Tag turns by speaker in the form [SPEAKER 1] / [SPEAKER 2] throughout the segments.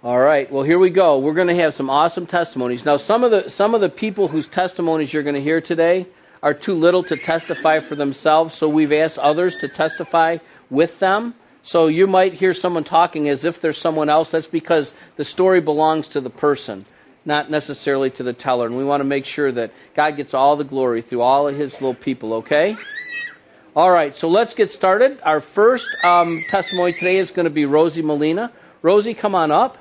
[SPEAKER 1] All right. Well, here we go. We're going to have some awesome testimonies. Now, some of the some of the people whose testimonies you're going to hear today are too little to testify for themselves, so we've asked others to testify with them. So you might hear someone talking as if there's someone else. That's because the story belongs to the person, not necessarily to the teller. And we want to make sure that God gets all the glory through all of his little people, okay? All right, so let's get started. Our first um, testimony today is going to be Rosie Molina. Rosie, come on up.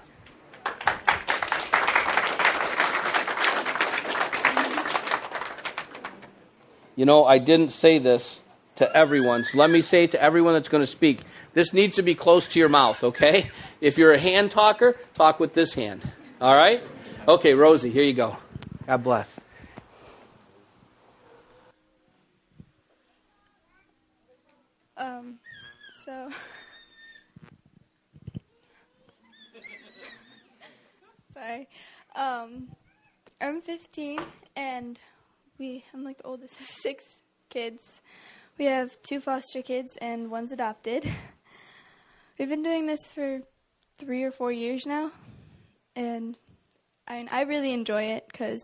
[SPEAKER 1] You know, I didn't say this to everyone, so let me say it to everyone that's going to speak. This needs to be close to your mouth, okay? If you're a hand talker, talk with this hand. All right? Okay, Rosie, here you go. God bless.
[SPEAKER 2] Um, so. Sorry. Um, I'm 15, and we I'm like the oldest of six kids. We have two foster kids, and one's adopted. We've been doing this for three or four years now, and I I really enjoy it because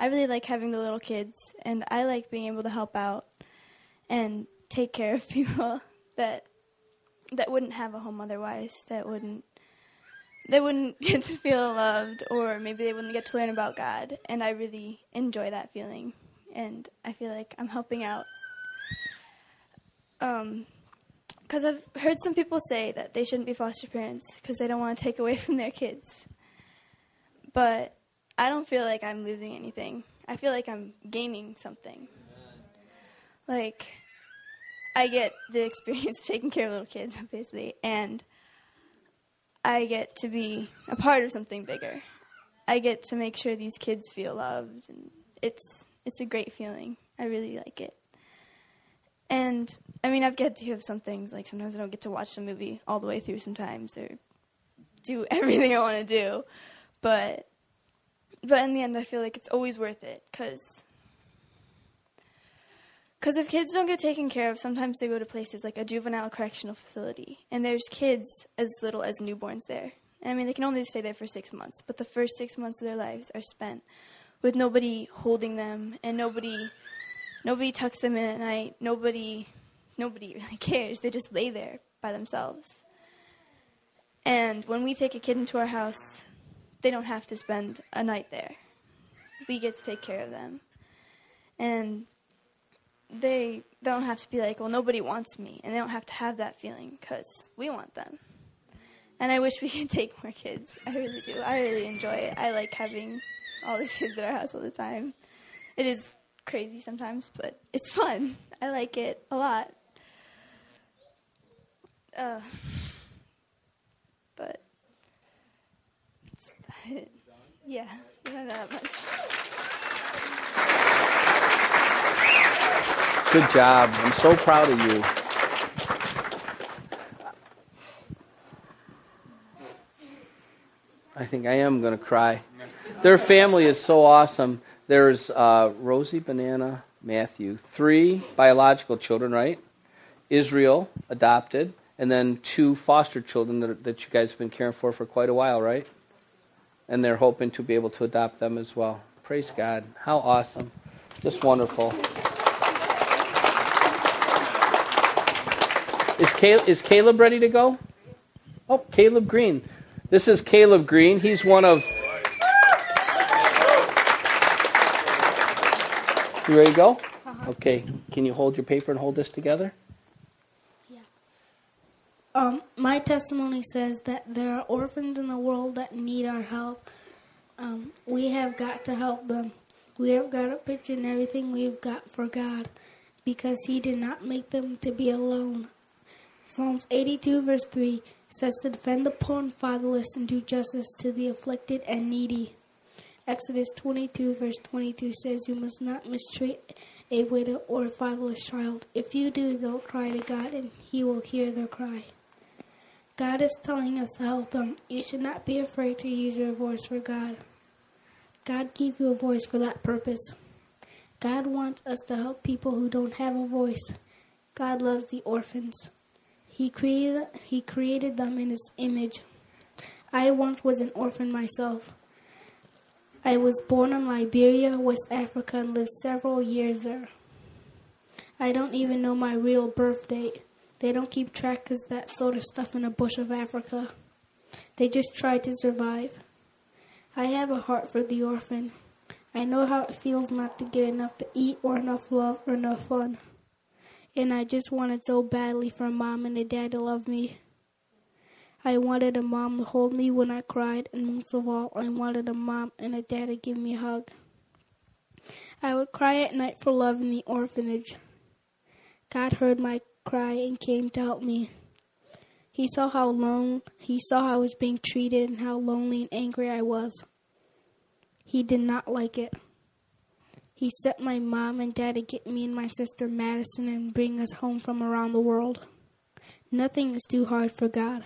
[SPEAKER 2] I really like having the little kids, and I like being able to help out and take care of people that that wouldn't have a home otherwise, that wouldn't they wouldn't get to feel loved or maybe they wouldn't get to learn about God. And I really enjoy that feeling. And I feel like I'm helping out. Um, because I've heard some people say that they shouldn't be foster parents because they don't want to take away from their kids. But I don't feel like I'm losing anything. I feel like I'm gaining something. Like, I get the experience of taking care of little kids, obviously, and I get to be a part of something bigger. I get to make sure these kids feel loved, and it's it's a great feeling. I really like it. And I mean, I've get to have some things like sometimes I don't get to watch the movie all the way through sometimes, or do everything I want to do, but but in the end, I feel like it's always worth it because because if kids don't get taken care of, sometimes they go to places like a juvenile correctional facility, and there's kids as little as newborns there. And I mean, they can only stay there for six months, but the first six months of their lives are spent with nobody holding them, and nobody, nobody tucks them in at night. Nobody, nobody really cares. They just lay there by themselves. And when we take a kid into our house, they don't have to spend a night there. We get to take care of them, and they don't have to be like, well, nobody wants me, and they don't have to have that feeling because we want them. And I wish we could take more kids. I really do. I really enjoy it. I like having all these kids at our house all the time. It is crazy sometimes, but it's fun. I like it a lot. Uh, but yeah, not that much.
[SPEAKER 1] Good job. I'm so proud of you. I think I am going to cry. Their family is so awesome. There's uh, Rosie, Banana, Matthew, three biological children, right? Israel, adopted, and then two foster children that, that you guys have been caring for for quite a while, right? And they're hoping to be able to adopt them as well. Praise God. How awesome. Just wonderful. Is Caleb, is Caleb ready to go? Oh, Caleb Green. This is Caleb Green. He's one of. You ready to go?
[SPEAKER 3] Uh-huh.
[SPEAKER 1] Okay. Can you hold your paper and hold this together? Yeah.
[SPEAKER 3] Um, my testimony says that there are orphans in the world that need our help. Um, we have got to help them. We have got to pitch in everything we've got for God because He did not make them to be alone. Psalms 82, verse 3 says to defend the poor and fatherless and do justice to the afflicted and needy. Exodus 22, verse 22 says, You must not mistreat a widow or a fatherless child. If you do, they'll cry to God and He will hear their cry. God is telling us to help them. You should not be afraid to use your voice for God. God gave you a voice for that purpose. God wants us to help people who don't have a voice. God loves the orphans. He created he created them in his image. I once was an orphan myself. I was born in Liberia, West Africa, and lived several years there. I don't even know my real birth date. They don't keep track of that sort of stuff in a bush of Africa. They just try to survive. I have a heart for the orphan. I know how it feels not to get enough to eat or enough love or enough fun. And I just wanted so badly for a mom and a dad to love me. I wanted a mom to hold me when I cried, and most of all, I wanted a mom and a dad to give me a hug. I would cry at night for love in the orphanage. God heard my cry and came to help me. He saw how long he saw how I was being treated and how lonely and angry I was. He did not like it. He sent my mom and dad to get me and my sister Madison and bring us home from around the world. Nothing is too hard for God.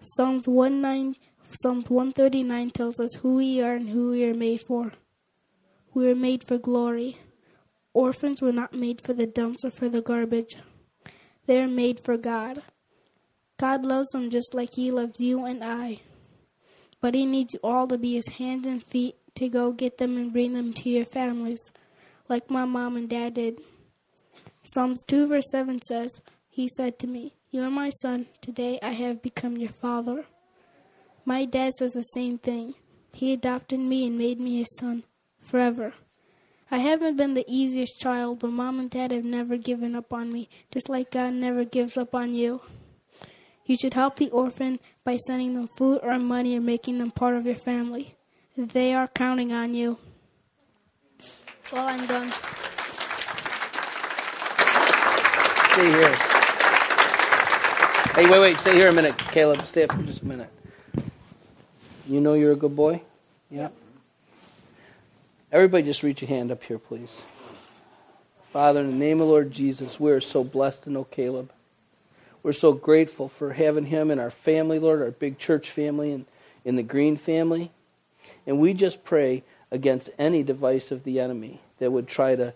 [SPEAKER 3] Psalms 19, Psalms 139 tells us who we are and who we are made for. We are made for glory. Orphans were not made for the dumps or for the garbage. They are made for God. God loves them just like He loves you and I. But He needs you all to be His hands and feet to go get them and bring them to your families, like my mom and dad did. Psalms 2 verse 7 says, He said to me, You are my son, today I have become your father. My dad says the same thing. He adopted me and made me his son, forever. I haven't been the easiest child, but mom and dad have never given up on me, just like God never gives up on you. You should help the orphan by sending them food or money or making them part of your family. They are counting on you. Well, I'm done.
[SPEAKER 1] Stay here. Hey, wait, wait. Stay here a minute, Caleb. Stay up for just a minute. You know you're a good boy? Yeah. Everybody just reach your hand up here, please. Father, in the name of Lord Jesus, we are so blessed to know Caleb. We're so grateful for having him in our family, Lord, our big church family and in the Green family. And we just pray against any device of the enemy that would try to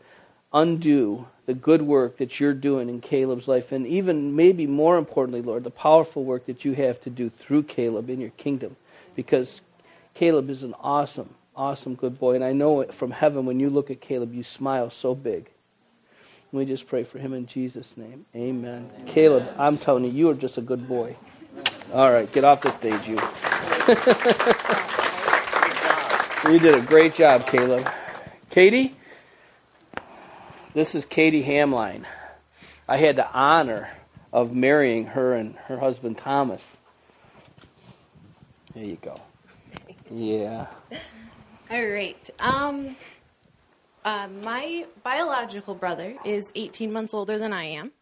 [SPEAKER 1] undo the good work that you're doing in Caleb's life, and even maybe more importantly, Lord, the powerful work that you have to do through Caleb in your kingdom. Because Caleb is an awesome, awesome good boy. And I know it from heaven, when you look at Caleb, you smile so big. We just pray for him in Jesus' name. Amen. Amen. Caleb, I'm telling you, you are just a good boy. All right, get off the stage, you. you did a great job, Caleb. Katie? This is Katie Hamline. I had the honor of marrying her and her husband Thomas. There you go. Yeah.
[SPEAKER 4] All right. Um, uh, my biological brother is 18 months older than I am.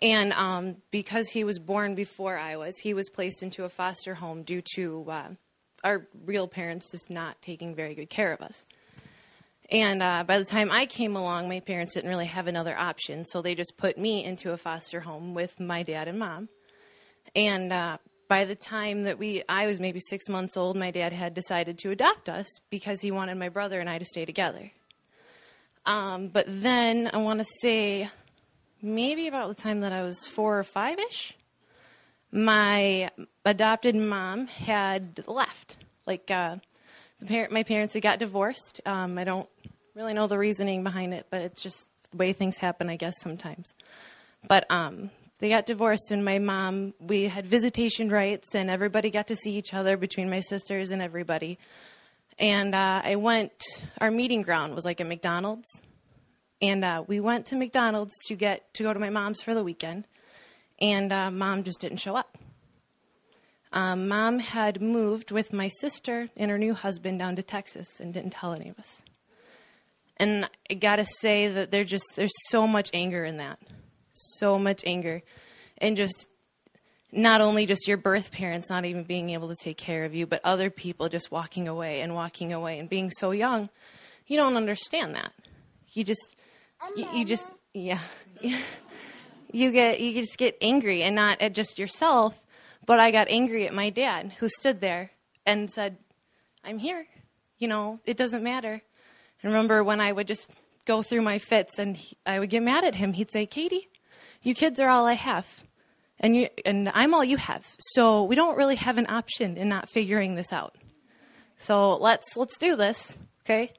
[SPEAKER 4] And um, because he was born before I was, he was placed into a foster home due to uh, our real parents just not taking very good care of us. And uh, by the time I came along, my parents didn't really have another option, so they just put me into a foster home with my dad and mom. And uh, by the time that we, I was maybe six months old, my dad had decided to adopt us because he wanted my brother and I to stay together. Um, but then I want to say, maybe about the time that I was four or five ish, my adopted mom had left. Like, uh, Par- my parents had got divorced. Um, I don't really know the reasoning behind it, but it's just the way things happen, I guess, sometimes. But um, they got divorced, and my mom, we had visitation rights, and everybody got to see each other between my sisters and everybody. And uh, I went, our meeting ground was like a McDonald's. And uh, we went to McDonald's to get to go to my mom's for the weekend, and uh, mom just didn't show up. Um, Mom had moved with my sister and her new husband down to Texas and didn't tell any of us. And I gotta say that there just there's so much anger in that, so much anger, and just not only just your birth parents not even being able to take care of you, but other people just walking away and walking away and being so young, you don't understand that. You just you, you just yeah. you get you just get angry and not at just yourself but I got angry at my dad, who stood there and said, I'm here. You know, it doesn't matter. And remember when I would just go through my fits and he, I would get mad at him, he'd say, Katie, you kids are all I have. and you and I'm all you have. So we don't really have an option in not figuring this out. So let's let's do this, okay?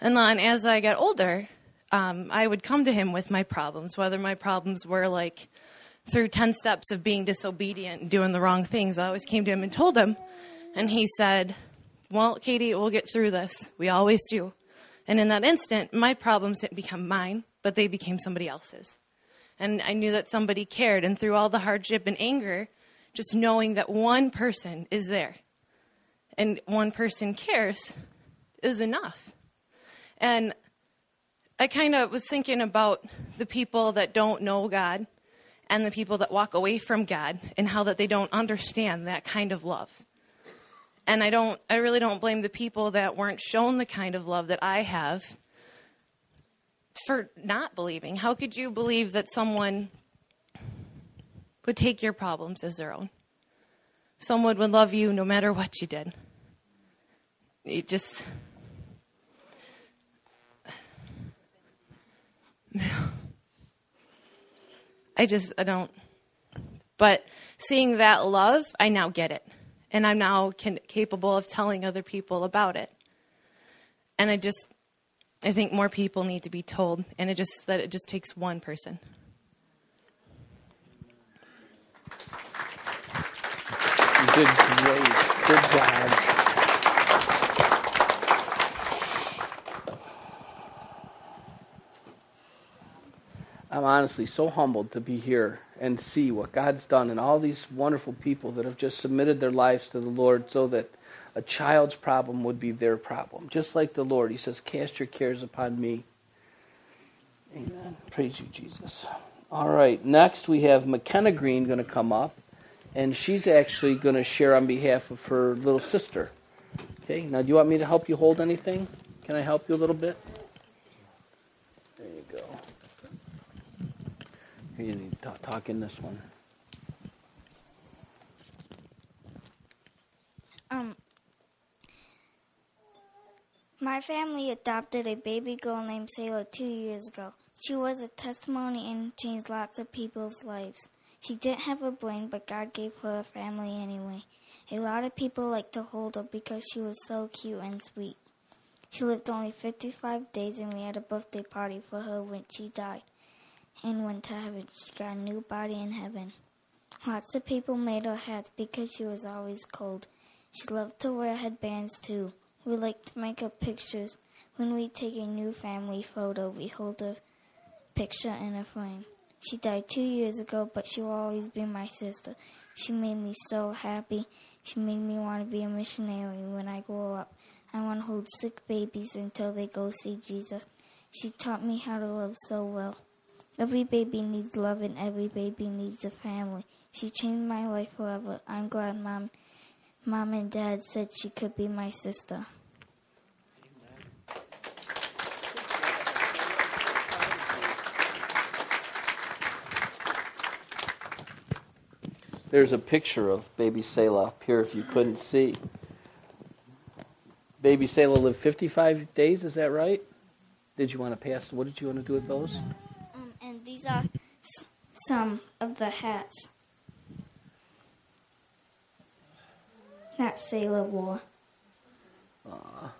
[SPEAKER 4] And then as I got older, um, I would come to him with my problems, whether my problems were like through 10 steps of being disobedient and doing the wrong things. I always came to him and told him, and he said, Well, Katie, we'll get through this. We always do. And in that instant, my problems didn't become mine, but they became somebody else's. And I knew that somebody cared. And through all the hardship and anger, just knowing that one person is there and one person cares is enough. And I kind of was thinking about the people that don't know God and the people that walk away from God and how that they don't understand that kind of love. And I don't I really don't blame the people that weren't shown the kind of love that I have for not believing. How could you believe that someone would take your problems as their own? Someone would love you no matter what you did. It just I just, I don't. But seeing that love, I now get it. And I'm now can, capable of telling other people about it. And I just, I think more people need to be told. And it just, that it just takes one person.
[SPEAKER 1] You did great. Good job. I'm honestly so humbled to be here and see what God's done and all these wonderful people that have just submitted their lives to the Lord so that a child's problem would be their problem. Just like the Lord, He says, Cast your cares upon me. Amen. Praise you, Jesus. All right, next we have McKenna Green going to come up, and she's actually going to share on behalf of her little sister. Okay, now do you want me to help you hold anything? Can I help you a little bit? There you go. You need to talk in this one.
[SPEAKER 5] Um, my family adopted a baby girl named Selah two years ago. She was a testimony and changed lots of people's lives. She didn't have a brain, but God gave her a family anyway. A lot of people like to hold her because she was so cute and sweet. She lived only 55 days, and we had a birthday party for her when she died and went to heaven. She got a new body in heaven. Lots of people made her hats because she was always cold. She loved to wear headbands too. We like to make up pictures. When we take a new family photo, we hold her picture in a frame. She died two years ago, but she will always be my sister. She made me so happy. She made me want to be a missionary when I grow up. I want to hold sick babies until they go see Jesus. She taught me how to love so well. Every baby needs love and every baby needs a family. She changed my life forever. I'm glad mom mom and dad said she could be my sister.
[SPEAKER 1] There's a picture of baby Selah up here if you couldn't see. Baby Selah lived 55 days, is that right? Did you want to pass? What did you want to do with those?
[SPEAKER 5] And these are s- some of the hats that Selah wore.
[SPEAKER 1] Aw.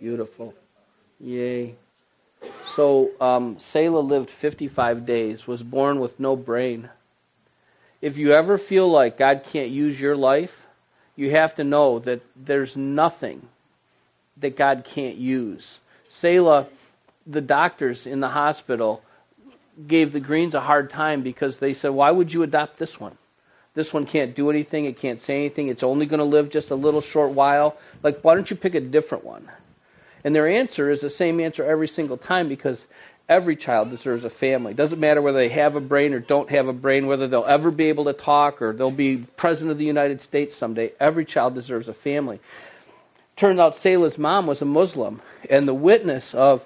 [SPEAKER 1] Beautiful. Yay. So, um, Selah lived 55 days, was born with no brain. If you ever feel like God can't use your life, you have to know that there's nothing that God can't use. Selah, the doctors in the hospital, gave the Greens a hard time because they said, Why would you adopt this one? This one can't do anything, it can't say anything, it's only going to live just a little short while. Like, why don't you pick a different one? And their answer is the same answer every single time because every child deserves a family. Doesn't matter whether they have a brain or don't have a brain, whether they'll ever be able to talk or they'll be president of the United States someday. Every child deserves a family. Turned out Selah's mom was a Muslim, and the witness of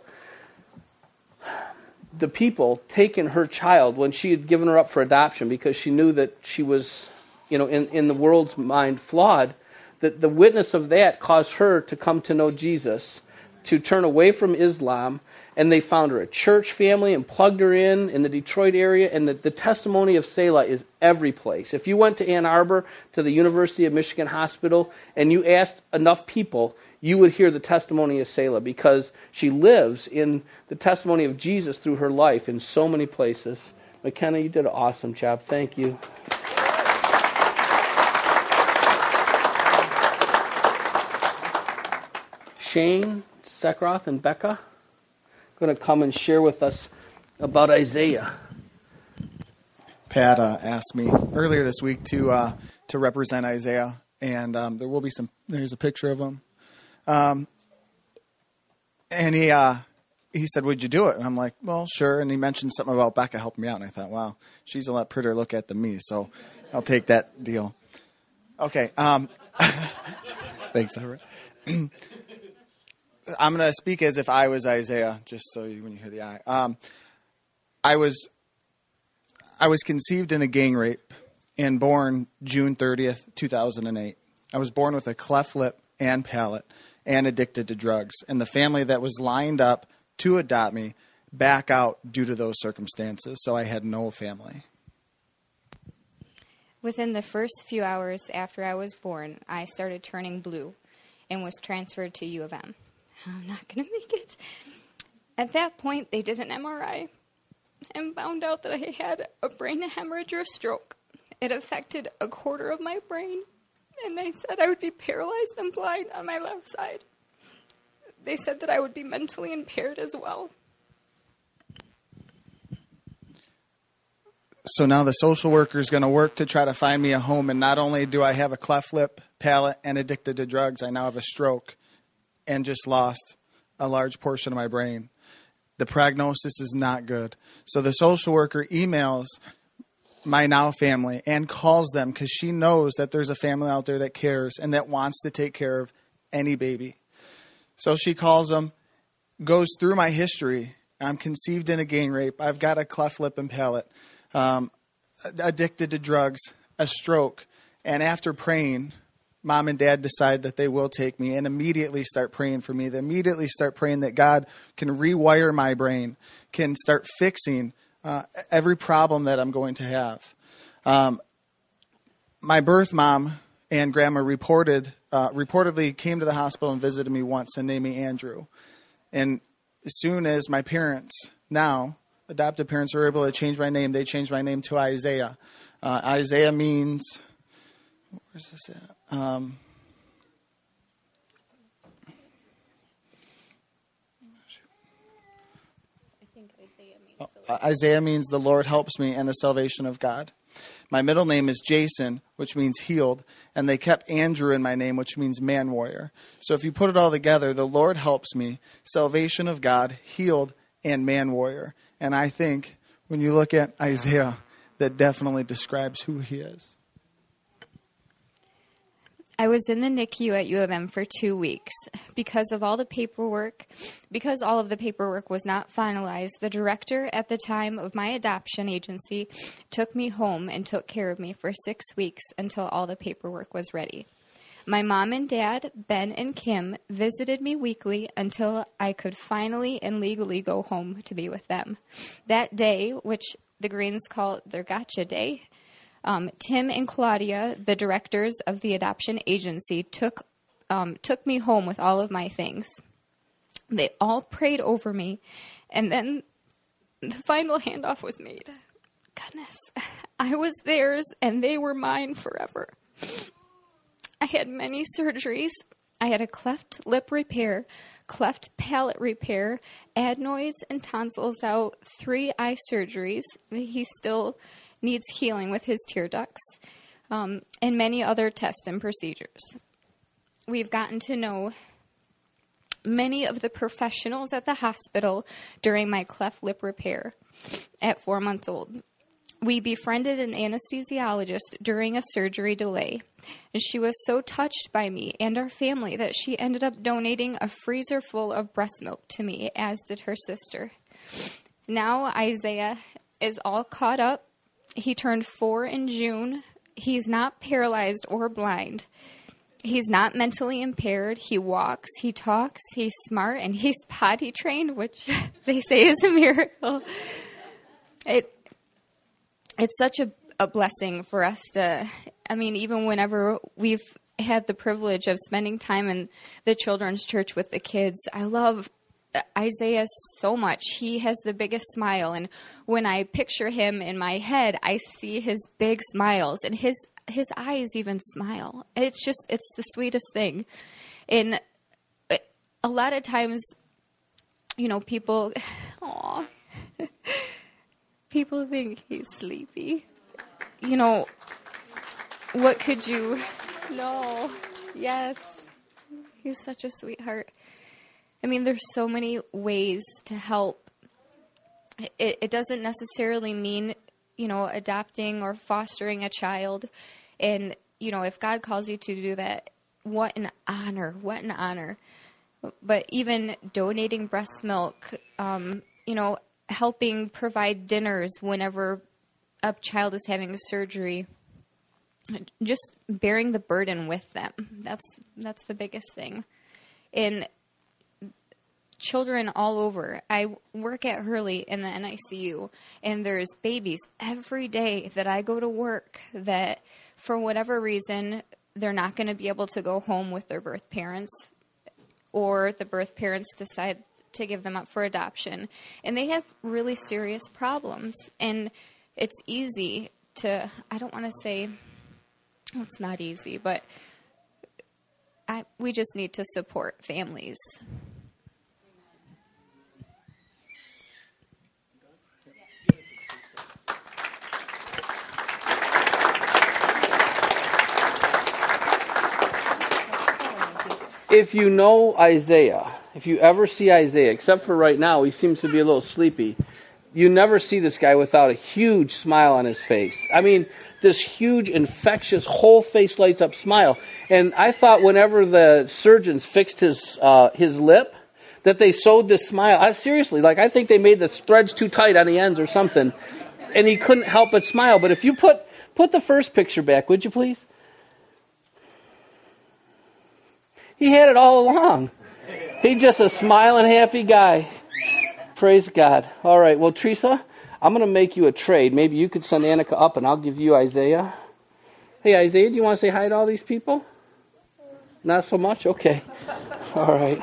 [SPEAKER 1] the people taking her child when she had given her up for adoption because she knew that she was, you know, in, in the world's mind flawed, the, the witness of that caused her to come to know Jesus, to turn away from Islam, and they found her a church family and plugged her in in the Detroit area. And the, the testimony of Selah is every place. If you went to Ann Arbor to the University of Michigan Hospital and you asked enough people, you would hear the testimony of Selah because she lives in the testimony of Jesus through her life in so many places. McKenna, you did an awesome job. Thank you. Shane, Sekroth, and Becca going to come and share with us about Isaiah.
[SPEAKER 6] Pat uh, asked me earlier this week to uh, to represent Isaiah, and um, there will be some. There's a picture of him, um, and he uh, he said, "Would you do it?" And I'm like, "Well, sure." And he mentioned something about Becca helping me out, and I thought, "Wow, she's a lot prettier look at than me, so I'll take that deal." Okay, um, thanks, Everett. I'm going to speak as if I was Isaiah, just so you, when you hear the I. Um, I was I was conceived in a gang rape and born June 30th, 2008. I was born with a cleft lip and palate and addicted to drugs. And the family that was lined up to adopt me back out due to those circumstances. So I had no family.
[SPEAKER 7] Within the first few hours after I was born, I started turning blue and was transferred to U of M. I'm not going to make it. At that point, they did an MRI and found out that I had a brain hemorrhage or a stroke. It affected a quarter of my brain, and they said I would be paralyzed and blind on my left side. They said that I would be mentally impaired as well.
[SPEAKER 6] So now the social worker is going to work to try to find me a home, and not only do I have a cleft lip, palate, and addicted to drugs, I now have a stroke and just lost a large portion of my brain. The prognosis is not good. So the social worker emails my now family and calls them because she knows that there's a family out there that cares and that wants to take care of any baby. So she calls them, goes through my history. I'm conceived in a gang rape. I've got a cleft lip and palate, um, addicted to drugs, a stroke. And after praying, mom and dad decide that they will take me and immediately start praying for me. They immediately start praying that God can rewire my brain, can start fixing uh, every problem that I'm going to have. Um, my birth mom and grandma reported uh, reportedly came to the hospital and visited me once and named me Andrew. And as soon as my parents now adoptive parents were able to change my name, they changed my name to Isaiah. Uh, Isaiah means where's this at? Um, Isaiah means the Lord helps me and the salvation of God. My middle name is Jason, which means healed, and they kept Andrew in my name, which means man warrior. So if you put it all together, the Lord helps me, salvation of God, healed, and man warrior. And I think when you look at Isaiah, that definitely describes who he is.
[SPEAKER 7] I was in the NICU at U of M for two weeks. Because of all the paperwork, because all of the paperwork was not finalized, the director at the time of my adoption agency took me home and took care of me for six weeks until all the paperwork was ready. My mom and dad, Ben and Kim, visited me weekly until I could finally and legally go home to be with them. That day, which the Greens call their gotcha day, um, Tim and Claudia, the directors of the adoption agency, took um, took me home with all of my things. They all prayed over me, and then the final handoff was made. Goodness, I was theirs, and they were mine forever. I had many surgeries. I had a cleft lip repair, cleft palate repair, adenoids and tonsils out, three eye surgeries. He still needs healing with his tear ducts, um, and many other tests and procedures. We've gotten to know many of the professionals at the hospital during my cleft lip repair at four months old. We befriended an anesthesiologist during a surgery delay, and she was so touched by me and our family that she ended up donating a freezer full of breast milk to me, as did her sister. Now Isaiah is all caught up he turned four in June. He's not paralyzed or blind. he's not mentally impaired. He walks, he talks, he's smart, and he's potty trained, which they say is a miracle. It it's such a, a blessing for us to. I mean, even whenever we've had the privilege of spending time in the children's church with the kids, I love Isaiah so much. He has the biggest smile, and when I picture him in my head, I see his big smiles, and his his eyes even smile. It's just it's the sweetest thing. And a lot of times, you know, people, aw, people think he's sleepy. You know, what could you? No, yes, he's such a sweetheart. I mean, there's so many ways to help. It, it doesn't necessarily mean, you know, adopting or fostering a child. And, you know, if God calls you to do that, what an honor. What an honor. But even donating breast milk, um, you know, helping provide dinners whenever a child is having a surgery, just bearing the burden with them. That's that's the biggest thing. And children all over. I work at Hurley in the NICU, and there's babies every day that I go to work that for whatever reason, they're not going to be able to go home with their birth parents, or the birth parents decide to give them up for adoption. And they have really serious problems. And it's easy to, I don't want to say, it's not easy, but I, we just need to support families.
[SPEAKER 1] If you know Isaiah, if you ever see Isaiah, except for right now, he seems to be a little sleepy, you never see this guy without a huge smile on his face. I mean, this huge, infectious, whole face lights up smile. And I thought whenever the surgeons fixed his uh, his lip, that they sewed this smile. I seriously, like I think they made the threads too tight on the ends or something, and he couldn't help but smile. But if you put put the first picture back, would you please? He had it all along. He's just a smiling, happy guy. Praise God. All right. Well, Teresa, I'm going to make you a trade. Maybe you could send Annika up and I'll give you Isaiah. Hey, Isaiah, do you want to say hi to all these people? Not so much? Okay. All right.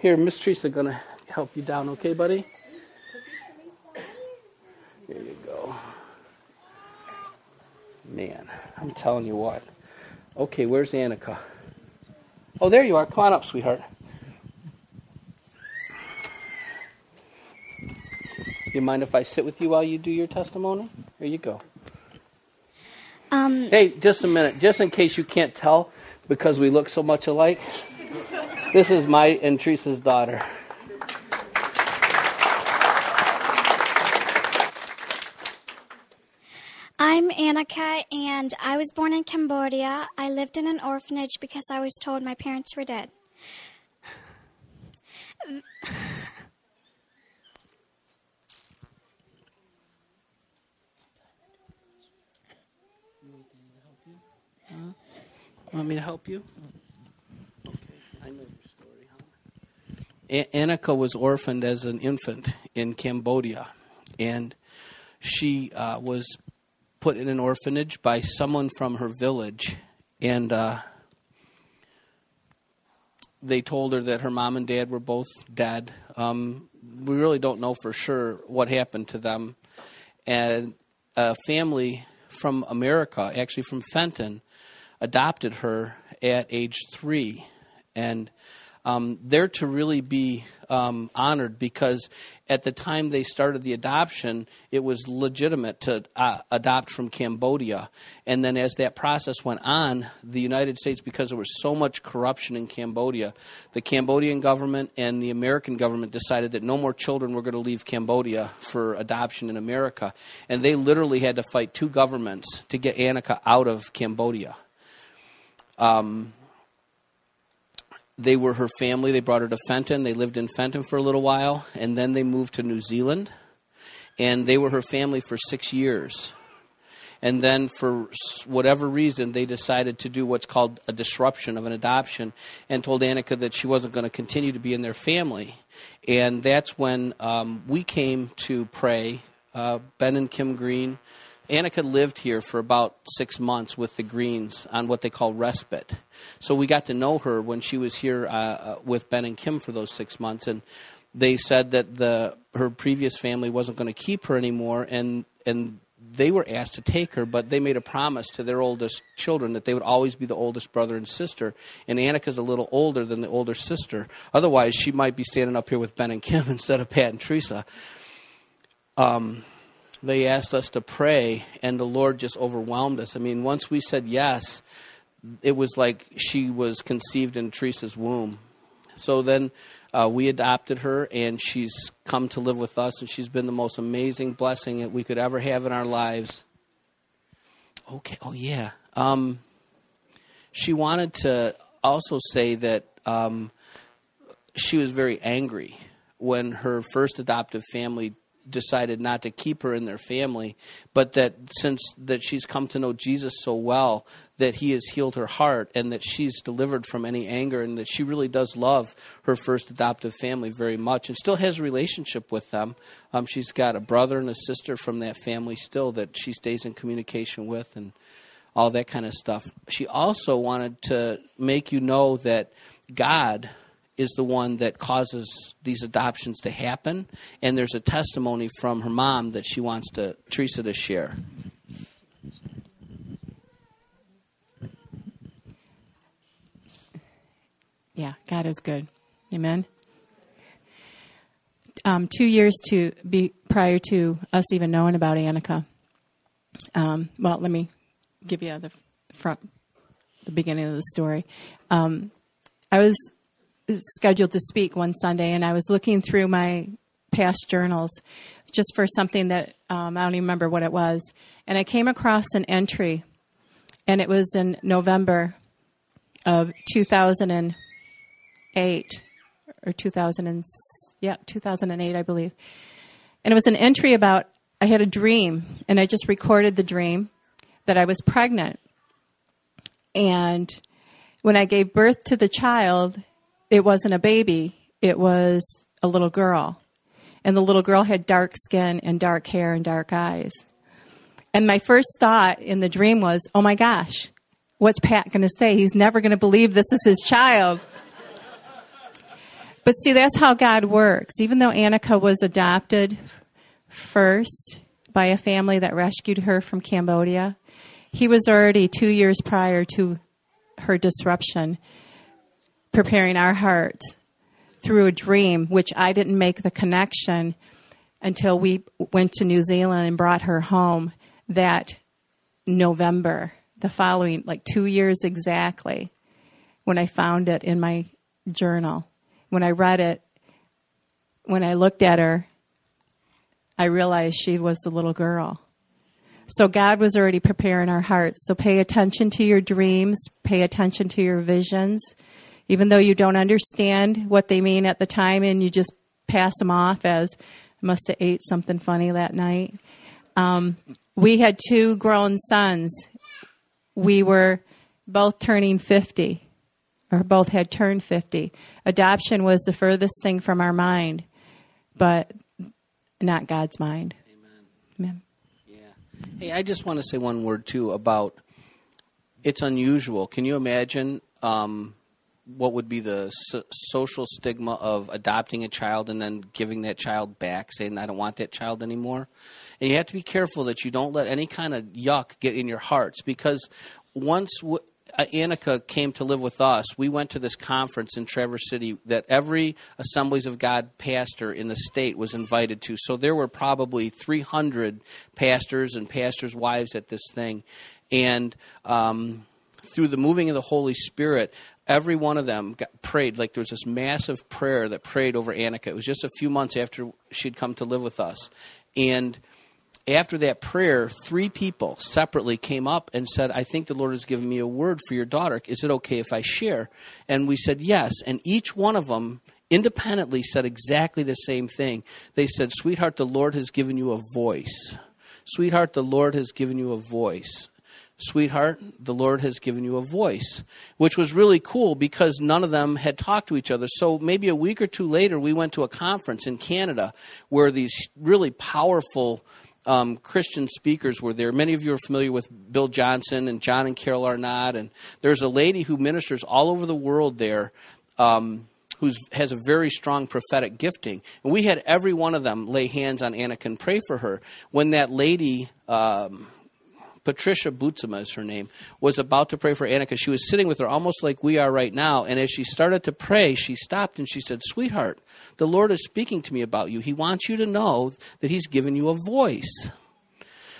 [SPEAKER 1] Here, Miss Teresa going to help you down, okay, buddy? Here you go. Man, I'm telling you what. Okay, where's Annika? Oh, there you are. Come on up, sweetheart. You mind if I sit with you while you do your testimony? Here you go.
[SPEAKER 5] Um,
[SPEAKER 1] hey, just a minute. Just in case you can't tell because we look so much alike, this is my and Teresa's daughter.
[SPEAKER 8] I'm Annika, and I was born in Cambodia. I lived in an orphanage because I was told my parents were dead.
[SPEAKER 1] Want me to help you? Okay, I know your story. Huh? Annika was orphaned as an infant in Cambodia, and she uh, was put in an orphanage by someone from her village, and uh, they told her that her mom and dad were both dead. Um, we really don't know for sure what happened to them. And a family from America, actually from Fenton, adopted her at age three. And um, they're to really be um, honored because at the time they started the adoption, it was legitimate to uh, adopt from Cambodia. And then as that process went on, the United States, because there was so much corruption in Cambodia, the Cambodian government and the American government decided that no more children were going to leave Cambodia for adoption in America. And they literally had to fight two governments to get Annika out of Cambodia. Um, they were her family. They brought her to Fenton. They lived in Fenton for a little while, and then they moved to New Zealand. And they were her family for six years. And then, for whatever reason, they decided to do what's called a disruption of an adoption and told Annika that she wasn't going to continue to be in their family. And that's when um, we came to pray. Uh, ben and Kim Green. Annika lived here for about six months with the Greens on what they call respite. So we got to know her when she was here uh, uh with Ben and Kim for those six months. And they said that the her previous family wasn't going to keep her anymore, and and they were asked to take her, but they made a promise to their oldest children that they would always be the oldest brother and sister. And Annika's a little older than the older sister. Otherwise, she might be standing up here with Ben and Kim instead of Pat and Teresa. Um, they asked us to pray, and the Lord just overwhelmed us. I mean, once we said yes, it was like she was conceived in Teresa's womb. So then uh, we adopted her, and she's come to live with us, and she's been the most amazing blessing that we could ever have in our lives. Okay, oh yeah. Um, she wanted to also say that um, she was very angry when her first adoptive family decided not to keep her in their family, but that since that she's come to know Jesus so well, that he has healed her heart and that she's delivered from any anger and that she really does love her first adoptive family very much and still has a relationship with them. Um, she's got a brother and a sister from that family still that she stays in communication with and all that kind of stuff. She also wanted to make you know that God is the one that causes these adoptions to happen. And there's a testimony from her mom that she wants to Teresa to share.
[SPEAKER 9] Yeah, God is good. Amen. Um, two years to be prior to us even knowing about Annika. Um, well, let me give you the front, the beginning of the story. Um, I was scheduled to speak one Sunday, and I was looking through my past journals just for something that um, I don't even remember what it was. And I came across an entry, and it was in November of 2008 or 2000 and, yeah 2008 I believe. And it was an entry about I had a dream, and I just recorded the dream that I was pregnant. And when I gave birth to the child, it wasn't a baby, it was a little girl. And the little girl had dark skin and dark hair and dark eyes. And my first thought in the dream was, oh my gosh, what's Pat going to say? He's never going to believe this is his child. but see, that's how God works. Even though Annika was adopted first by a family that rescued her from Cambodia, he was already two years prior to her disruption preparing our heart through a dream, which I didn't make the connection until we went to New Zealand and brought her home that November, the following, like two years exactly, when I found it in my journal. When I read it, when I looked at her, I realized she was the little girl. So God was already preparing our hearts. So pay attention to your dreams, pay attention to your visions even though you don't understand what they mean at the time and you just pass them off as must have ate something funny that night. Um, we had two grown sons. We were both turning 50, or both had turned 50. Adoption was the furthest thing from our mind, but not God's mind.
[SPEAKER 1] Amen. Amen. Yeah. Hey, I just want to say one word, too, about it's unusual. Can you imagine? Um, what would be the so- social stigma of adopting a child and then giving that child back, saying, I don't want that child anymore. And you have to be careful that you don't let any kind of yuck get in your hearts because once w- uh, Annika came to live with us, we went to this conference in Traverse City that every Assemblies of God pastor in the state was invited to. So there were probably 300 pastors and pastors' wives at this thing. And um, through the moving of the Holy Spirit, every one of them got, prayed. Like there was this massive prayer that prayed over Annika. It was just a few months after she'd come to live with us. And after that prayer, three people separately came up and said, I think the Lord has given me a word for your daughter. Is it okay if I share? And we said, yes. And each one of them independently said exactly the same thing. They said, Sweetheart, the Lord has given you a voice. Sweetheart, the Lord has given you a voice. Sweetheart, the Lord has given you a voice, which was really cool because none of them had talked to each other. So maybe a week or two later, we went to a conference in Canada where these really powerful um, Christian speakers were there. Many of you are familiar with Bill Johnson and John and Carol Arnott, and there's a lady who ministers all over the world there. Um, who has a very strong prophetic gifting. And we had every one of them lay hands on Annika and pray for her. When that lady, um, Patricia Bootsma is her name, was about to pray for Annika, she was sitting with her almost like we are right now. And as she started to pray, she stopped and she said, Sweetheart, the Lord is speaking to me about you. He wants you to know that He's given you a voice.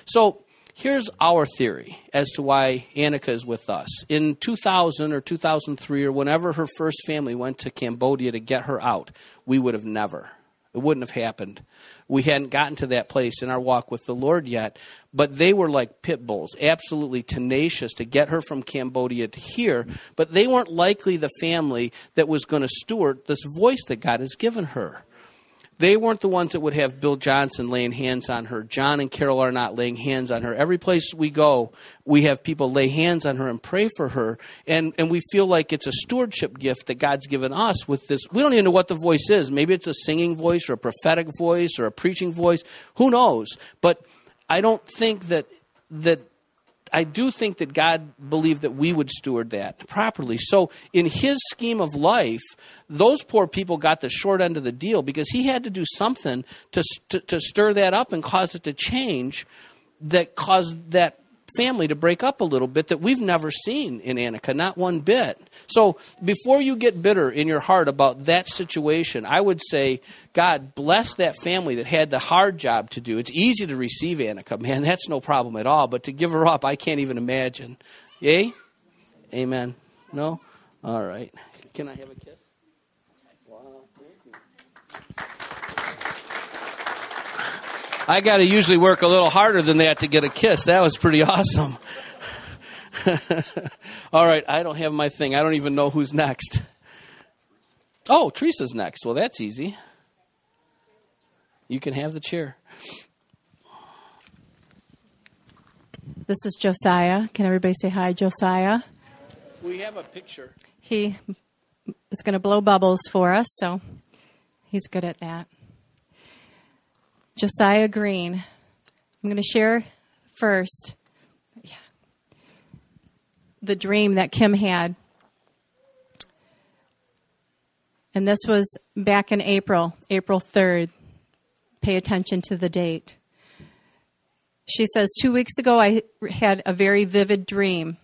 [SPEAKER 1] So, Here's our theory as to why Annika is with us. In 2000 or 2003 or whenever her first family went to Cambodia to get her out, we would have never. It wouldn't have happened. We hadn't gotten to that place in our walk with the Lord yet, but they were like pit bulls, absolutely tenacious to get her from Cambodia to here, but they weren't likely the family that was going to steward this voice that God has given her. They weren't the ones that would have Bill Johnson laying hands on her. John and Carol are not laying hands on her. Every place we go, we have people lay hands on her and pray for her. And, and we feel like it's a stewardship gift that God's given us with this. We don't even know what the voice is. Maybe it's a singing voice or a prophetic voice or a preaching voice. Who knows? But I don't think that, that I do think that God believed that we would steward that properly. So, in his scheme of life, those poor people got the short end of the deal because he had to do something to, to, to stir that up and cause it to change that caused that family to break up a little bit that we've never seen in Annika, not one bit. So before you get bitter in your heart about that situation, I would say, God bless that family that had the hard job to do. It's easy to receive Annika, man, that's no problem at all. But to give her up, I can't even imagine. Yay? Amen. No? All right. Can I have a kiss? I got to usually work a little harder than that to get a kiss. That was pretty awesome. All right, I don't have my thing. I don't even know who's next. Oh, Teresa's next. Well, that's easy. You can have the chair.
[SPEAKER 9] This is Josiah. Can everybody say hi, Josiah?
[SPEAKER 1] We have a picture.
[SPEAKER 9] He is going to blow bubbles for us, so he's good at that. Josiah Green. I'm going to share first the dream that Kim had. And this was back in April, April 3rd. Pay attention to the date. She says, Two weeks ago, I had a very vivid dream.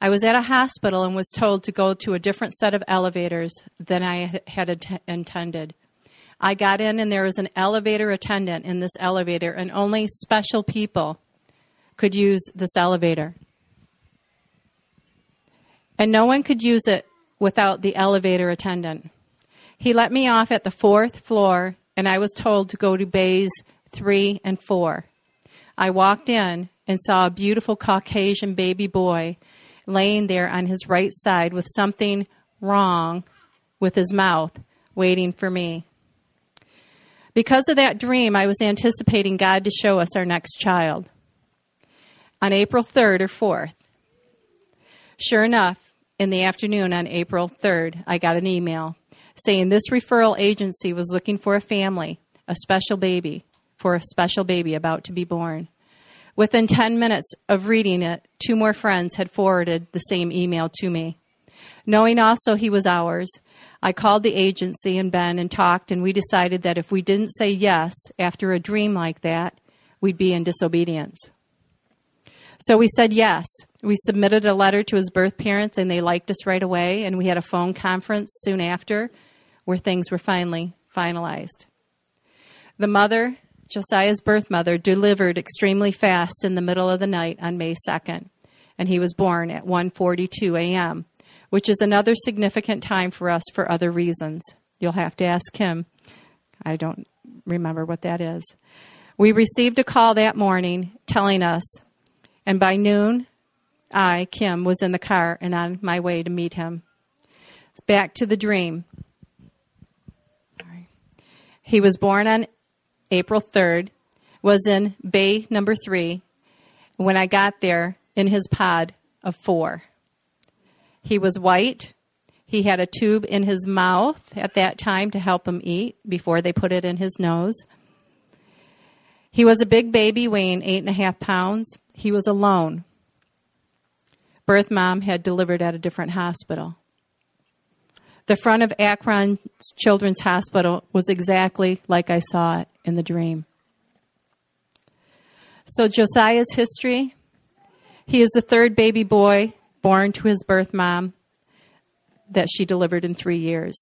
[SPEAKER 9] I was at a hospital and was told to go to a different set of elevators than I had intended. I got in, and there was an elevator attendant in this elevator, and only special people could use this elevator. And no one could use it without the elevator attendant. He let me off at the fourth floor, and I was told to go to bays three and four. I walked in and saw a beautiful Caucasian baby boy laying there on his right side with something wrong with his mouth, waiting for me. Because of that dream, I was anticipating God to show us our next child on April 3rd or 4th. Sure enough, in the afternoon on April 3rd, I got an email saying this referral agency was looking for a family, a special baby, for a special baby about to be born. Within 10 minutes of reading it, two more friends had forwarded the same email to me. Knowing also he was ours, I called the agency and Ben and talked, and we decided that if we didn't say yes after a dream like that, we'd be in disobedience. So we said yes. We submitted a letter to his birth parents, and they liked us right away, and we had a phone conference soon after where things were finally finalized. The mother, Josiah's birth mother, delivered extremely fast in the middle of the night on May 2nd, and he was born at 1:42 a.m which is another significant time for us for other reasons. You'll have to ask him. I don't remember what that is. We received a call that morning telling us, and by noon, I, Kim, was in the car and on my way to meet him. Back to the dream. He was born on April 3rd. was in bay number three when I got there in his pod of four. He was white. He had a tube in his mouth at that time to help him eat before they put it in his nose. He was a big baby weighing eight and a half pounds. He was alone. Birth mom had delivered at a different hospital. The front of Akron Children's Hospital was exactly like I saw it in the dream. So, Josiah's history he is the third baby boy born to his birth mom that she delivered in three years.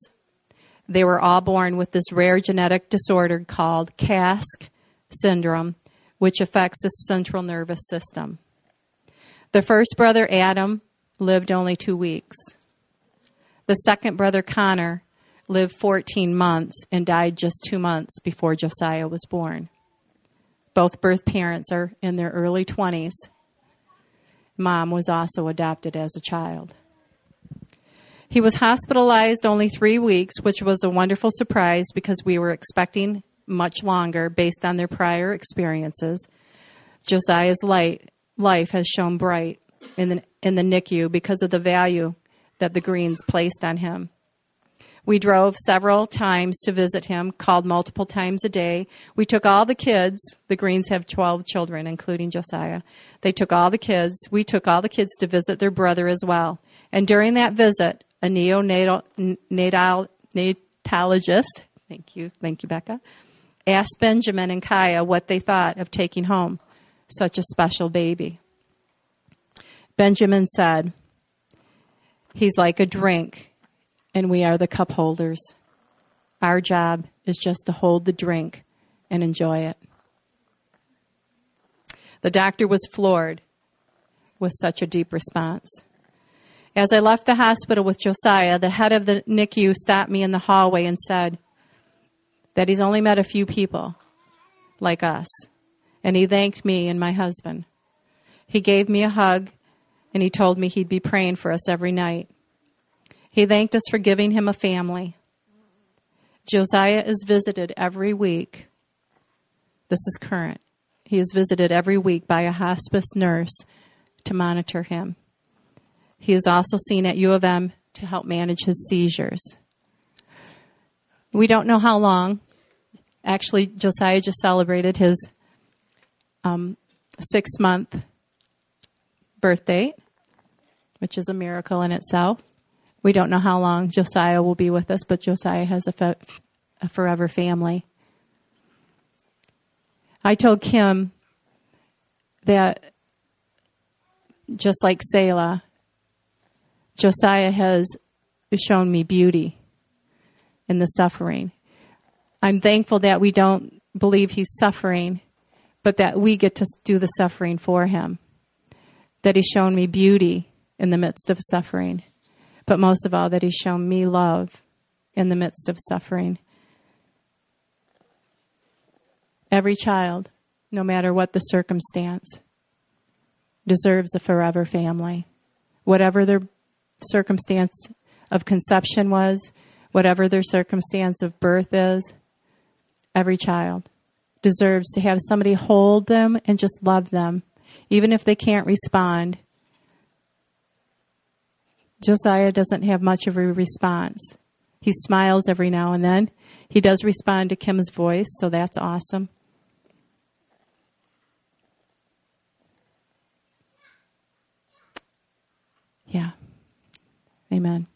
[SPEAKER 9] They were all born with this rare genetic disorder called CASK syndrome, which affects the central nervous system. The first brother, Adam, lived only two weeks. The second brother, Connor, lived 14 months and died just two months before Josiah was born. Both birth parents are in their early 20s. Mom was also adopted as a child. He was hospitalized only three weeks, which was a wonderful surprise because we were expecting much longer based on their prior experiences. Josiah's light, life has shone bright in the, in the NICU because of the value that the Greens placed on him. We drove several times to visit him, called multiple times a day. We took all the kids. The Greens have 12 children, including Josiah. They took all the kids. We took all the kids to visit their brother as well. And during that visit, a neonatal natal, natologist, thank you, thank you, Becca, asked Benjamin and Kaya what they thought of taking home such a special baby. Benjamin said, He's like a drink, and we are the cup holders. Our job is just to hold the drink and enjoy it. The doctor was floored with such a deep response. As I left the hospital with Josiah, the head of the NICU stopped me in the hallway and said that he's only met a few people like us. And he thanked me and my husband. He gave me a hug and he told me he'd be praying for us every night. He thanked us for giving him a family. Josiah is visited every week. This is current. He is visited every week by a hospice nurse to monitor him. He is also seen at U of M to help manage his seizures. We don't know how long. Actually, Josiah just celebrated his um, six month birthday, which is a miracle in itself. We don't know how long Josiah will be with us, but Josiah has a, fe- a forever family. I told Kim that just like Selah, Josiah has shown me beauty in the suffering. I'm thankful that we don't believe he's suffering, but that we get to do the suffering for him. That he's shown me beauty in the midst of suffering, but most of all, that he's shown me love in the midst of suffering. Every child, no matter what the circumstance, deserves a forever family. Whatever their circumstance of conception was, whatever their circumstance of birth is, every child deserves to have somebody hold them and just love them, even if they can't respond. Josiah doesn't have much of a response. He smiles every now and then. He does respond to Kim's voice, so that's awesome. Yeah. Amen.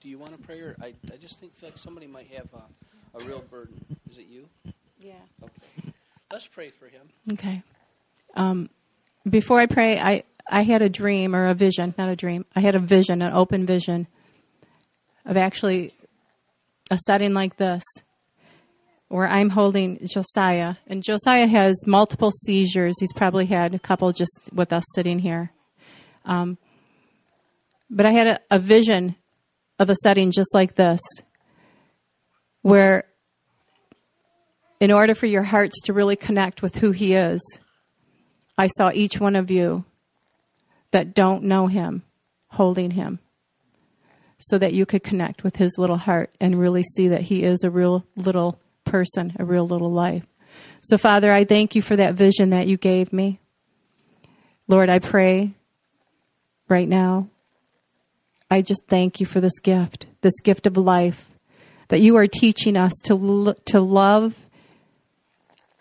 [SPEAKER 1] Do you want to pray, or I, I just think feel like somebody might have a, a real burden. Is it you?
[SPEAKER 4] Yeah.
[SPEAKER 1] Okay. Let's pray for him.
[SPEAKER 9] Okay. Um, before I pray, I, I had a dream or a vision, not a dream. I had a vision, an open vision of actually a setting like this where I'm holding Josiah. And Josiah has multiple seizures. He's probably had a couple just with us sitting here. Um, but I had a, a vision of a setting just like this, where in order for your hearts to really connect with who He is, I saw each one of you that don't know Him holding Him. so that you could connect with his little heart and really see that he is a real little person, a real little life. So, Father, I thank you for that vision that you gave me. Lord, I pray right now. I just thank you for this gift, this gift of life, that you are teaching us to, to love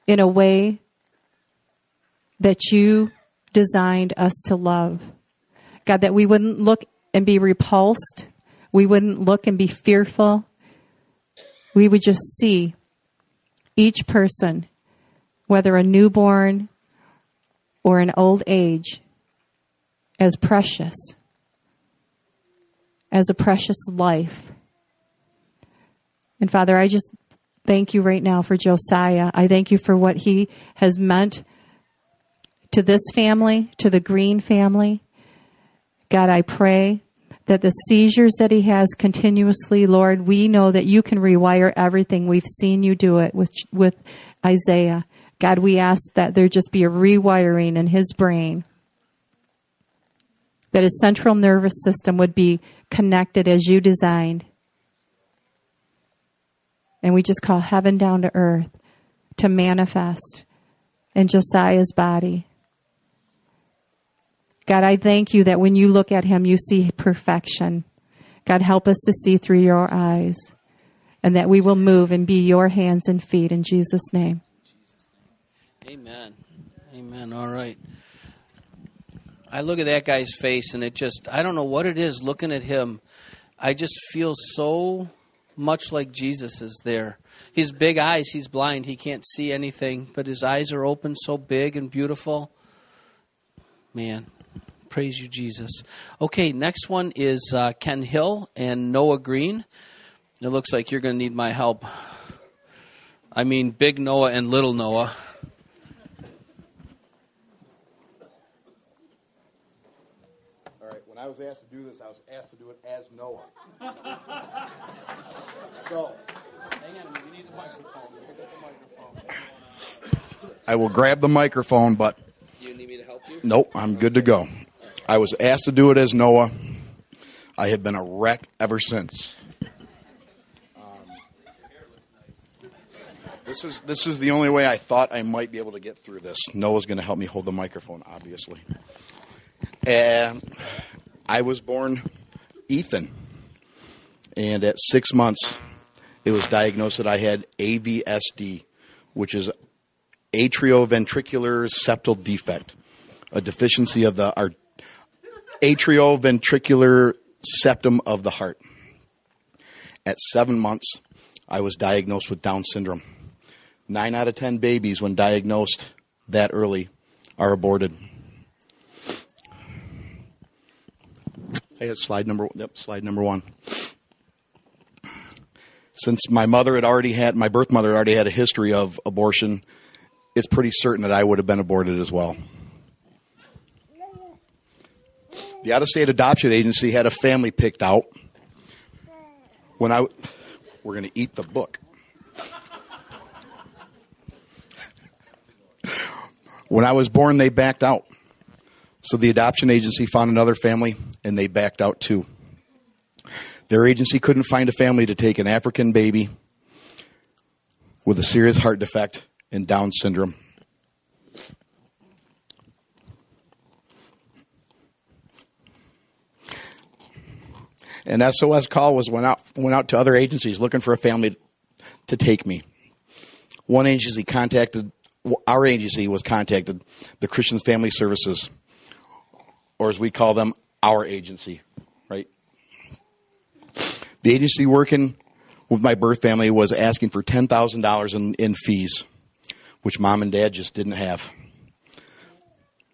[SPEAKER 9] in a way that you designed us to love. God, that we wouldn't look and be repulsed, we wouldn't look and be fearful. We would just see each person, whether a newborn or an old age, as precious, as a precious life. And Father, I just thank you right now for Josiah. I thank you for what he has meant to this family, to the Green family. God, I pray that the seizures that he has continuously, Lord, we know that you can rewire everything. We've seen you do it with with Isaiah. God, we ask that there just be a rewiring in his brain. That his central nervous system would be connected as you designed. And we just call heaven down to earth to manifest in Josiah's body. God, I thank you that when you look at him, you see perfection. God, help us to see through your eyes and that we will move and be your hands and feet in Jesus' name.
[SPEAKER 1] Amen. Amen. All right. I look at that guy's face and it just, I don't know what it is looking at him. I just feel so much like Jesus is there. His big eyes, he's blind, he can't see anything, but his eyes are open so big and beautiful. Man, praise you, Jesus. Okay, next one is uh, Ken Hill and Noah Green. It looks like you're going to need my help. I mean, big Noah and little Noah.
[SPEAKER 10] All right, when I was asked to do this, I was asked to do it as Noah. so, hang on, we need the microphone. the microphone. I will grab the microphone, but.
[SPEAKER 1] Do you need me to help you?
[SPEAKER 10] Nope, I'm good to go. I was asked to do it as Noah. I have been a wreck ever since. Um, this is this is the only way I thought I might be able to get through this. Noah's going to help me hold the microphone, obviously. And I was born Ethan. And at six months, it was diagnosed that I had AVSD, which is atrioventricular septal defect, a deficiency of the atrioventricular septum of the heart. At seven months, I was diagnosed with Down syndrome. Nine out of ten babies, when diagnosed that early, are aborted. Had slide number yep, slide number one. Since my mother had already had my birth mother already had a history of abortion, it's pretty certain that I would have been aborted as well. The out of state adoption agency had a family picked out. When I we're going to eat the book. when I was born, they backed out. So the adoption agency found another family and they backed out too. Their agency couldn't find a family to take an African baby with a serious heart defect and Down syndrome. And SOS call was went out went out to other agencies looking for a family to take me. One agency contacted our agency was contacted the Christian Family Services or as we call them, our agency, right? The agency working with my birth family was asking for $10,000 in, in fees, which mom and dad just didn't have.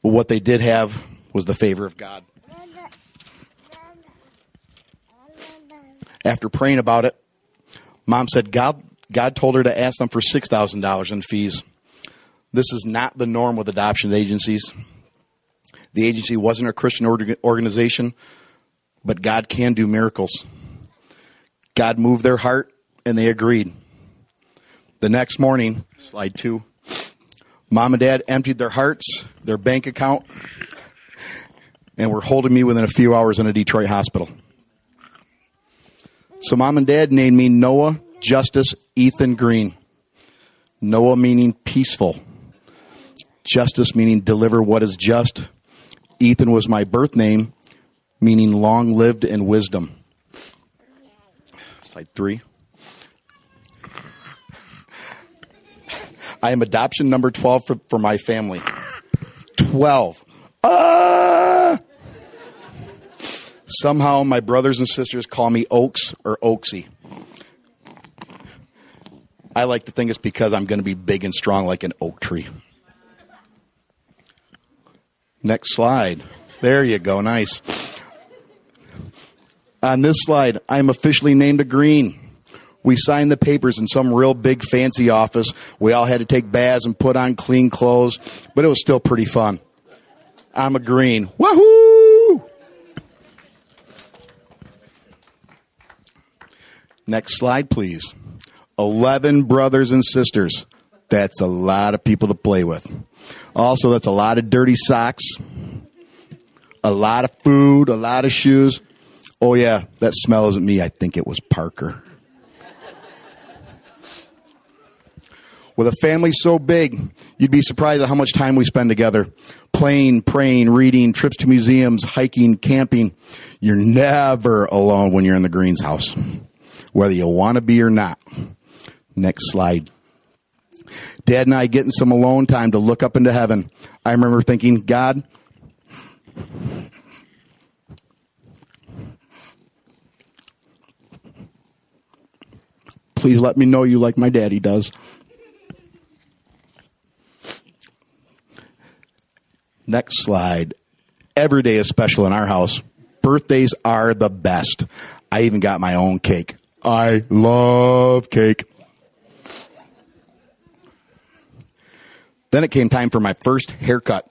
[SPEAKER 10] But what they did have was the favor of God. After praying about it, mom said God, God told her to ask them for $6,000 in fees. This is not the norm with adoption agencies. The agency wasn't a Christian organization, but God can do miracles. God moved their heart and they agreed. The next morning, slide two, mom and dad emptied their hearts, their bank account, and were holding me within a few hours in a Detroit hospital. So mom and dad named me Noah Justice Ethan Green. Noah meaning peaceful. Justice meaning deliver what is just. Ethan was my birth name, meaning long lived in wisdom. Slide three. I am adoption number 12 for, for my family. 12. Ah! Somehow my brothers and sisters call me Oaks or Oaksy. I like to think it's because I'm going to be big and strong like an oak tree. Next slide. There you go. Nice. On this slide, I'm officially named a green. We signed the papers in some real big fancy office. We all had to take baths and put on clean clothes, but it was still pretty fun. I'm a green. Wahoo! Next slide, please. 11 brothers and sisters. That's a lot of people to play with. Also, that's a lot of dirty socks, a lot of food, a lot of shoes. Oh, yeah, that smell isn't me. I think it was Parker. With a family so big, you'd be surprised at how much time we spend together. Playing, praying, reading, trips to museums, hiking, camping. You're never alone when you're in the Greens house, whether you want to be or not. Next slide. Dad and I getting some alone time to look up into heaven. I remember thinking, God, please let me know you like my daddy does. Next slide. Every day is special in our house. Birthdays are the best. I even got my own cake. I love cake. Then it came time for my first haircut.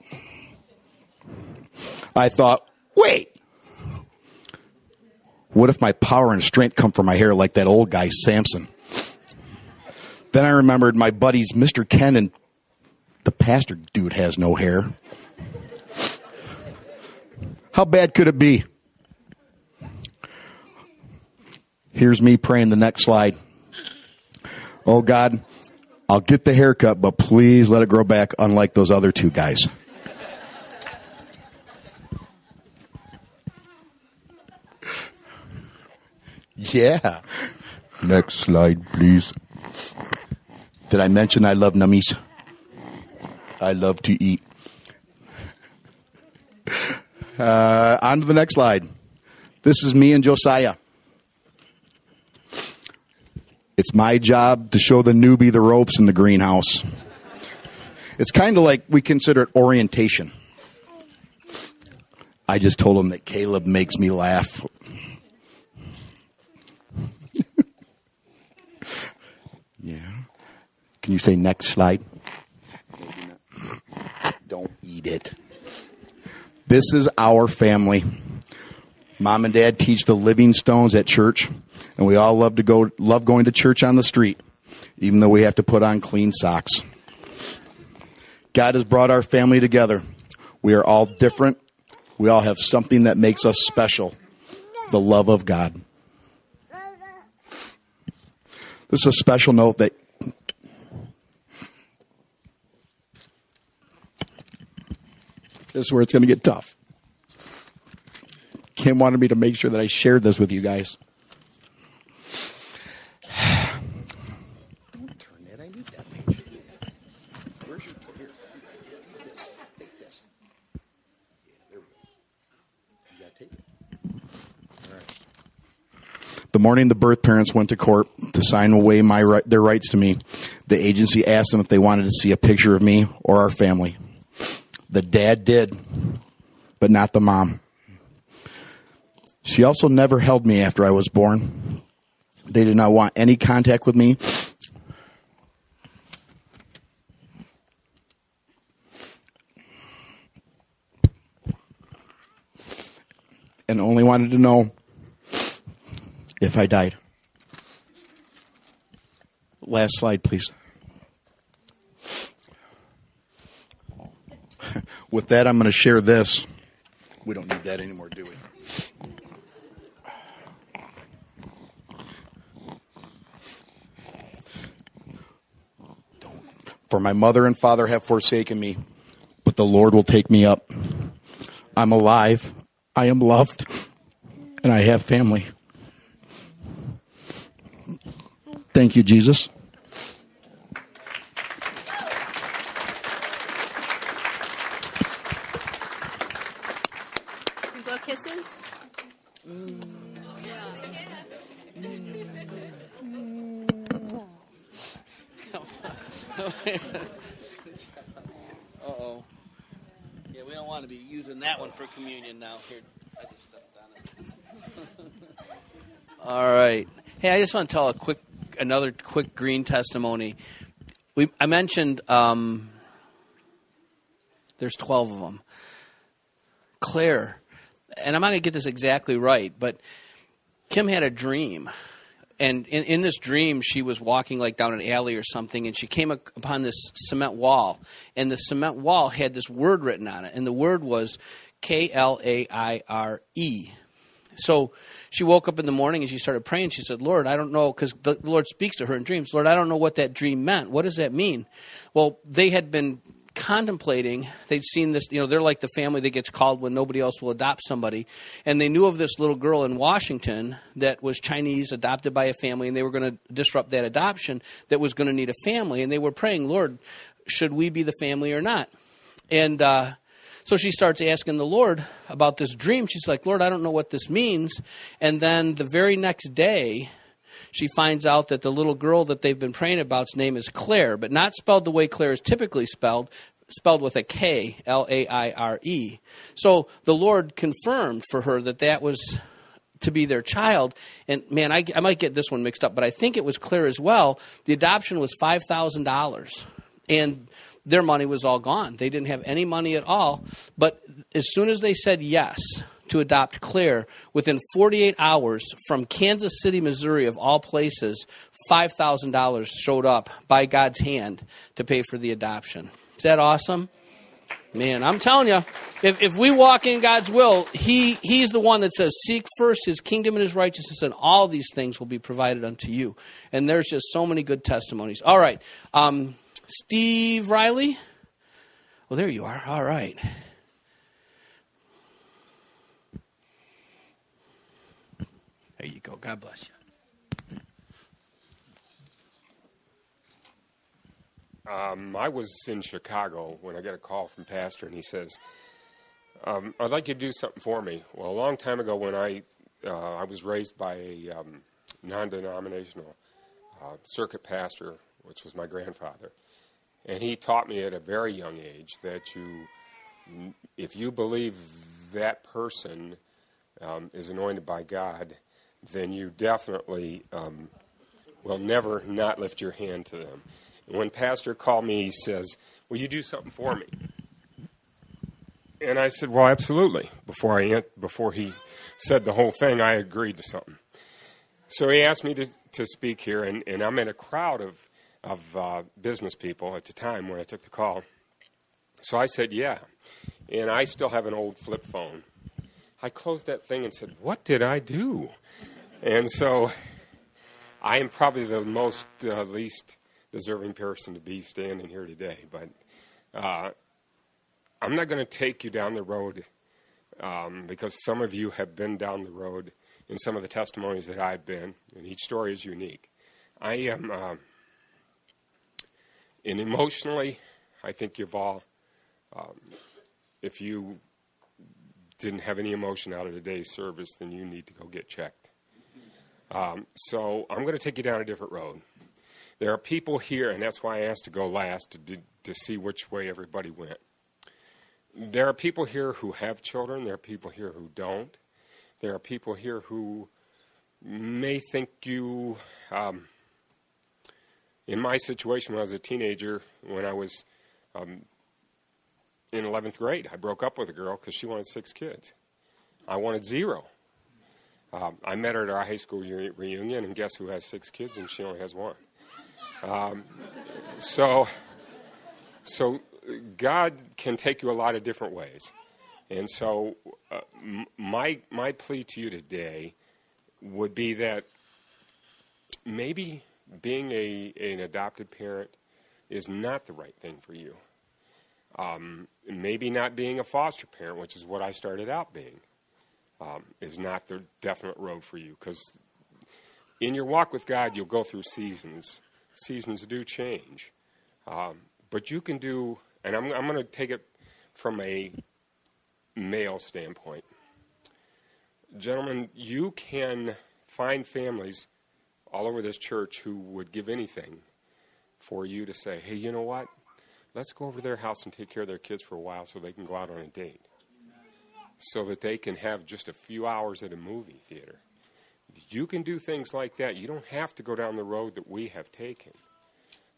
[SPEAKER 10] I thought, wait, what if my power and strength come from my hair like that old guy, Samson? Then I remembered my buddies, Mr. Ken and the pastor dude has no hair. How bad could it be? Here's me praying the next slide. Oh God, I'll get the haircut, but please let it grow back, unlike those other two guys. Yeah. Next slide, please. Did I mention I love nummies? I love to eat. Uh, on to the next slide. This is me and Josiah. It's my job to show the newbie the ropes in the greenhouse. It's kind of like we consider it orientation. I just told him that Caleb makes me laugh. yeah. Can you say next slide? Don't eat it. This is our family. Mom and dad teach the living stones at church, and we all love to go love going to church on the street, even though we have to put on clean socks. God has brought our family together. We are all different. We all have something that makes us special. The love of God. This is a special note that this is where it's going to get tough. Kim wanted me to make sure that I shared this with you guys. Don't turn it. I need that page. Where's your here? Take this. Take this. Yeah, there we go. You gotta take it. All right. The morning the birth parents went to court to sign away my their rights to me, the agency asked them if they wanted to see a picture of me or our family. The dad did, but not the mom. She also never held me after I was born. They did not want any contact with me. And only wanted to know if I died. Last slide, please. With that, I'm going to share this. We don't need that anymore, do we? For my mother and father have forsaken me, but the Lord will take me up. I'm alive, I am loved, and I have family. Thank you, Jesus.
[SPEAKER 4] We go kisses.
[SPEAKER 1] Uh oh. Yeah, we don't want to be using that one for communion now. Here, I just stepped on it. All right. Hey, I just want to tell a quick, another quick green testimony. We, I mentioned um, there's 12 of them. Claire, and I'm not going to get this exactly right, but Kim had a dream. And in, in this dream, she was walking like down an alley or something, and she came upon this cement wall. And the cement wall had this word written on it, and the word was K L A I R E. So she woke up in the morning and she started praying. She said, Lord, I don't know, because the Lord speaks to her in dreams. Lord, I don't know what that dream meant. What does that mean? Well, they had been contemplating they'd seen this you know they're like the family that gets called when nobody else will adopt somebody and they knew of this little girl in washington that was chinese adopted by a family and they were going to disrupt that adoption that was going to need a family and they were praying lord should we be the family or not and uh, so she starts asking the lord about this dream she's like lord i don't know what this means and then the very next day she finds out that the little girl that they've been praying about's name is Claire, but not spelled the way Claire is typically spelled, spelled with a K, L A I R E. So the Lord confirmed for her that that was to be their child. And man, I, I might get this one mixed up, but I think it was Claire as well. The adoption was $5,000. And their money was all gone. They didn't have any money at all. But as soon as they said yes, to adopt Claire. Within 48 hours from Kansas City, Missouri, of all places, $5,000 showed up by God's hand to pay for the adoption. Is that awesome? Man, I'm telling you, if, if we walk in God's will, he, He's the one that says, Seek first His kingdom and His righteousness, and all these things will be provided unto you. And there's just so many good testimonies. All right. Um, Steve Riley? Well, there you are. All right. There you go. God bless you.
[SPEAKER 11] Um, I was in Chicago when I got a call from Pastor, and he says, um, "I'd like you to do something for me." Well, a long time ago, when I uh, I was raised by a um, non-denominational uh, circuit pastor, which was my grandfather, and he taught me at a very young age that you, if you believe that person um, is anointed by God, then you definitely um, will never not lift your hand to them. And when Pastor called me, he says, Will you do something for me? And I said, Well, absolutely. Before, I, before he said the whole thing, I agreed to something. So he asked me to, to speak here, and, and I'm in a crowd of, of uh, business people at the time when I took the call. So I said, Yeah. And I still have an old flip phone. I closed that thing and said, What did I do? And so I am probably the most uh, least deserving person to be standing here today. But uh, I'm not going to take you down the road um, because some of you have been down the road in some of the testimonies that I've been, and each story is unique. I am, uh, and emotionally, I think you've all, um, if you didn't have any emotion out of today's service, then you need to go get checked. Um, so I'm going to take you down a different road. There are people here, and that's why I asked to go last to, to see which way everybody went. There are people here who have children. There are people here who don't. There are people here who may think you. Um, in my situation, when I was a teenager, when I was um, in 11th grade, I broke up with a girl because she wanted six kids. I wanted zero. Um, I met her at our high school re- reunion, and guess who has six kids and she only has one? Um, so, so God can take you a lot of different ways, and so uh, m- my my plea to you today would be that maybe being a an adopted parent is not the right thing for you. Um, maybe not being a foster parent, which is what I started out being, um, is not the definite road for you. Because in your walk with God, you'll go through seasons. Seasons do change. Um, but you can do, and I'm, I'm going to take it from a male standpoint. Gentlemen, you can find families all over this church who would give anything for you to say, hey, you know what? Let's go over to their house and take care of their kids for a while so they can go out on a date. So that they can have just a few hours at a movie theater. You can do things like that. You don't have to go down the road that we have taken.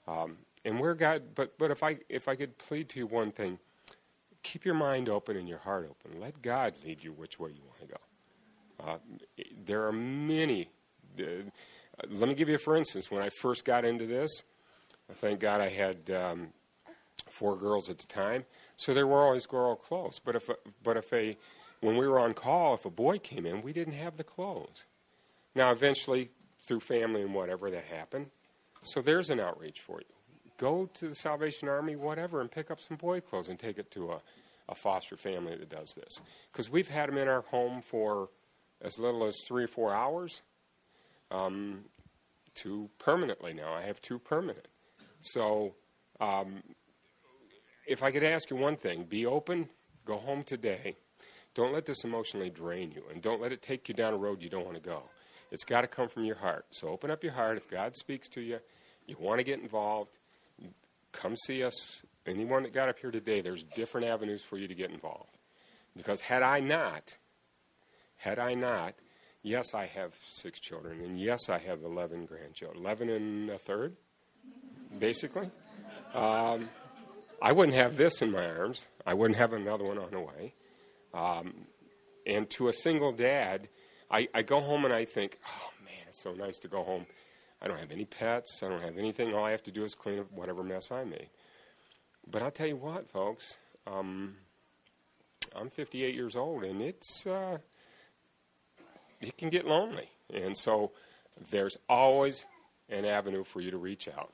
[SPEAKER 11] Um, and where God, but but if I if I could plead to you one thing, keep your mind open and your heart open. Let God lead you which way you want to go. Uh, there are many. Uh, let me give you for instance. When I first got into this, thank God I had um, four girls at the time, so there were always girl clothes. But if a, but if a when we were on call, if a boy came in, we didn't have the clothes. Now, eventually, through family and whatever, that happened. So there's an outreach for you. Go to the Salvation Army, whatever, and pick up some boy clothes and take it to a, a foster family that does this. Because we've had them in our home for as little as three or four hours um, to permanently now. I have two permanent. So um, if I could ask you one thing be open, go home today. Don't let this emotionally drain you, and don't let it take you down a road you don't want to go. It's got to come from your heart. So open up your heart. If God speaks to you, you want to get involved, come see us. Anyone that got up here today, there's different avenues for you to get involved. Because had I not, had I not, yes, I have six children, and yes, I have 11 grandchildren. 11 and a third, basically. Um, I wouldn't have this in my arms. I wouldn't have another one on the way. Um, and to a single dad, I, I go home and I think, oh man, it's so nice to go home. I don't have any pets. I don't have anything. All I have to do is clean up whatever mess I made. But I'll tell you what, folks. Um, I'm 58 years old, and it's uh, it can get lonely. And so there's always an avenue for you to reach out.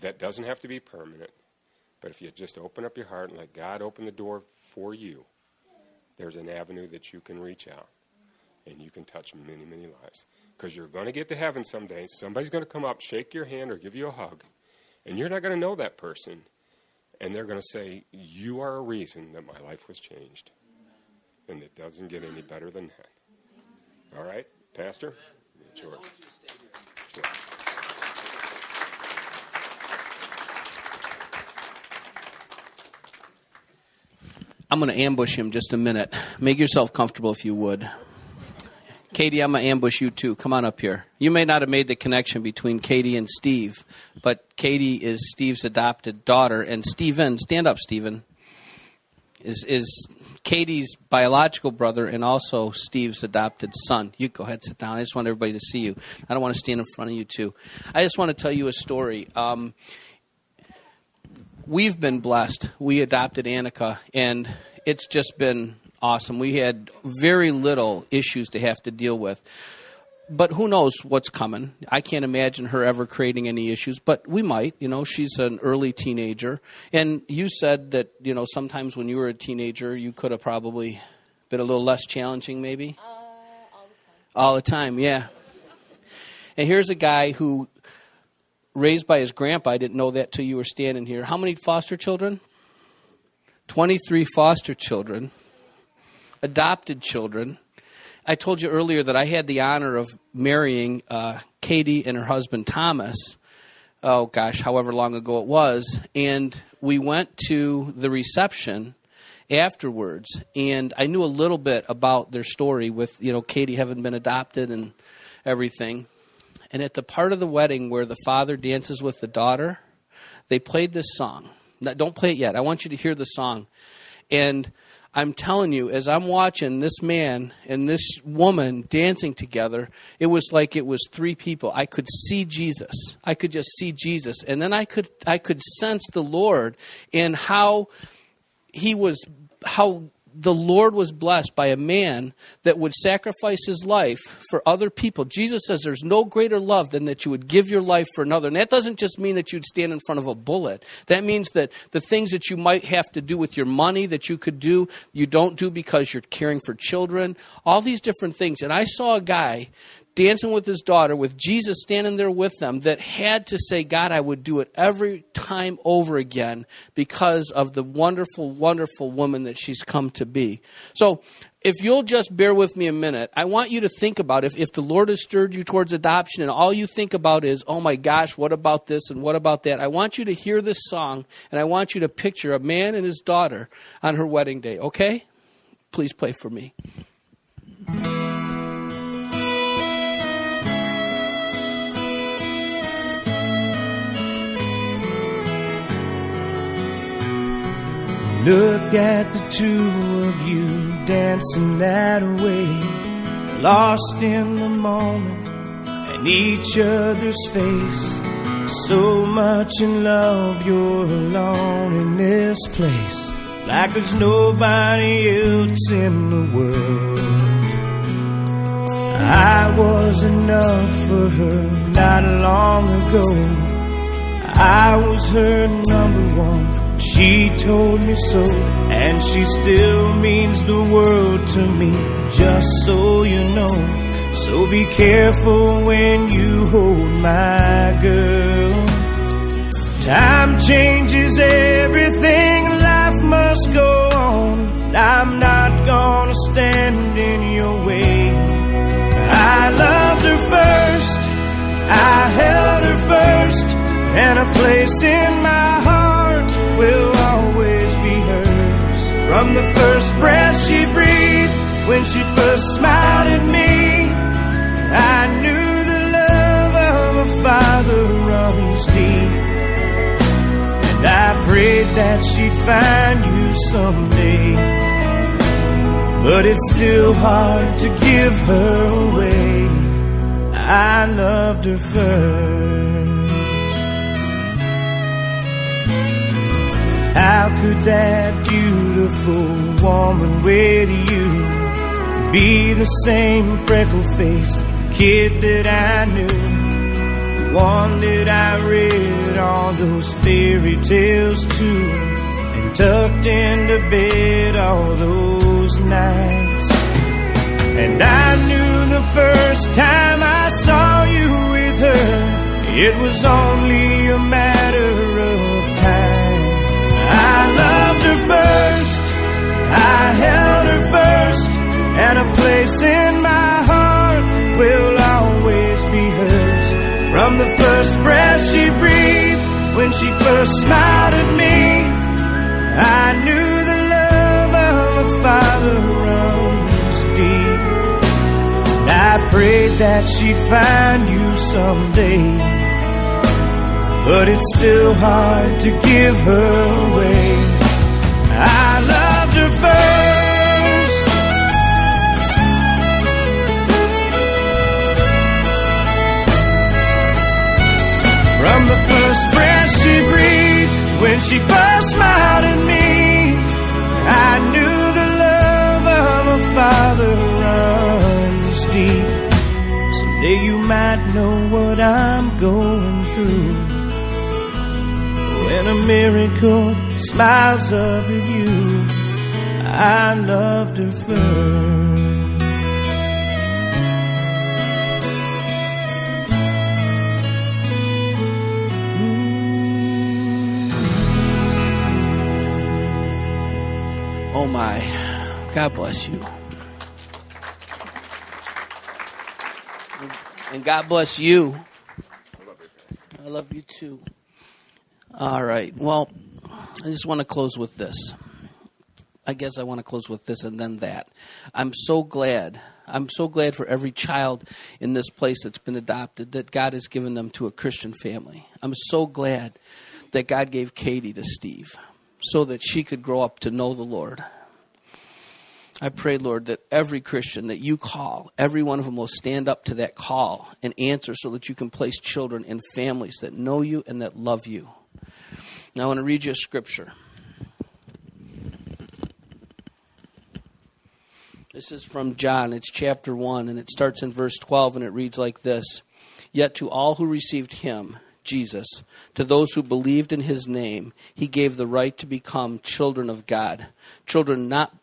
[SPEAKER 11] That doesn't have to be permanent, but if you just open up your heart and let God open the door for you, there's an avenue that you can reach out and you can touch many, many lives. Because you're going to get to heaven someday. Somebody's going to come up, shake your hand, or give you a hug. And you're not going to know that person. And they're going to say, You are a reason that my life was changed. And it doesn't get any better than that. All right, Pastor? It's yours. Sure.
[SPEAKER 1] I'm going to ambush him just a minute. Make yourself comfortable if you would. Katie, I'm going to ambush you too. Come on up here. You may not have made the connection between Katie and Steve, but Katie is Steve's adopted daughter, and Steven, stand up, Steven, is, is Katie's biological brother and also Steve's adopted son. You go ahead, sit down. I just want everybody to see you. I don't want to stand in front of you, too. I just want to tell you a story. Um, we've been blessed. We adopted Annika, and it's just been awesome. We had very little issues to have to deal with. But who knows what's coming? I can't imagine her ever creating any issues, but we might. You know, she's an early teenager. And you said that, you know, sometimes when you were a teenager, you could have probably been a little less challenging, maybe?
[SPEAKER 4] Uh, all the time.
[SPEAKER 1] All the time, yeah. And here's a guy who, raised by his grandpa, I didn't know that till you were standing here. How many foster children? 23 foster children adopted children. I told you earlier that I had the honor of marrying uh, Katie and her husband Thomas. Oh gosh, however long ago it was, and we went to the reception afterwards, and I knew a little bit about their story with you know Katie having been adopted and everything. And at the part of the wedding where the father dances with the daughter, they played this song. Now, don't play it yet. I want you to hear the song. And I'm telling you, as I'm watching this man and this woman dancing together, it was like it was three people. I could see Jesus. I could just see Jesus. And then I could I could sense the Lord and how he was how the Lord was blessed by a man that would sacrifice his life for other people. Jesus says there's no greater love than that you would give your life for another. And that doesn't just mean that you'd stand in front of a bullet. That means that the things that you might have to do with your money that you could do, you don't do because you're caring for children, all these different things. And I saw a guy dancing with his daughter, with Jesus standing there with them, that had to say, God, I would do it every time over again because of the wonderful, wonderful woman that she's come to be. So, if you'll just bear with me a minute, I want you to think about if, if the Lord has stirred you towards adoption and all you think about is, oh my gosh, what about this and what about that? I want you to hear this song and I want you to picture a man and his daughter on her wedding day, okay? Please play for me.
[SPEAKER 12] Look at the two of you dancing that way, lost in the moment and each other's face. So much in love, you're alone in this place, like there's nobody else in the world. I was enough for her not long ago. I was her number one. She told me so, and she still means the world to me, just so you know. So be careful when you hold my girl. Time changes everything, life must go on. I'm not gonna stand in your way. I loved her first, I held her first, and a place in my From the first breath she breathed, when she first smiled at me, I knew the love of a father runs deep. And I prayed that she'd find you someday. But it's still hard to give her away. I loved her first. How could that beautiful woman with you be the same freckle faced kid that I knew? The One that I read all those fairy tales to and tucked into bed all those nights. And I knew the first time I saw you with her, it was only a matter first, I held her first, and a place in my heart will always be hers. From the first breath she breathed, when she first smiled at me, I knew the love of a father runs deep. I prayed that she'd find you someday. But it's still hard to give her away. First. From the first breath she breathed, when she first smiled at me, I knew the love of a father runs deep. Someday you might know what I'm going through. When a miracle smiles at you, I loved her first.
[SPEAKER 1] Oh my. God bless you. And God bless you. I love you too. All right. Well, I just want to close with this. I guess I want to close with this and then that. I'm so glad. I'm so glad for every child in this place that's been adopted that God has given them to a Christian family. I'm so glad that God gave Katie to Steve so that she could grow up to know the Lord. I pray, Lord, that every Christian that you call, every one of them will stand up to that call and answer so that you can place children in families that know you and that love you. Now, I want to read you a scripture. This is from John. It's chapter 1, and it starts in verse 12, and it reads like this Yet to all who received him, Jesus, to those who believed in his name, he gave the right to become children of God. Children not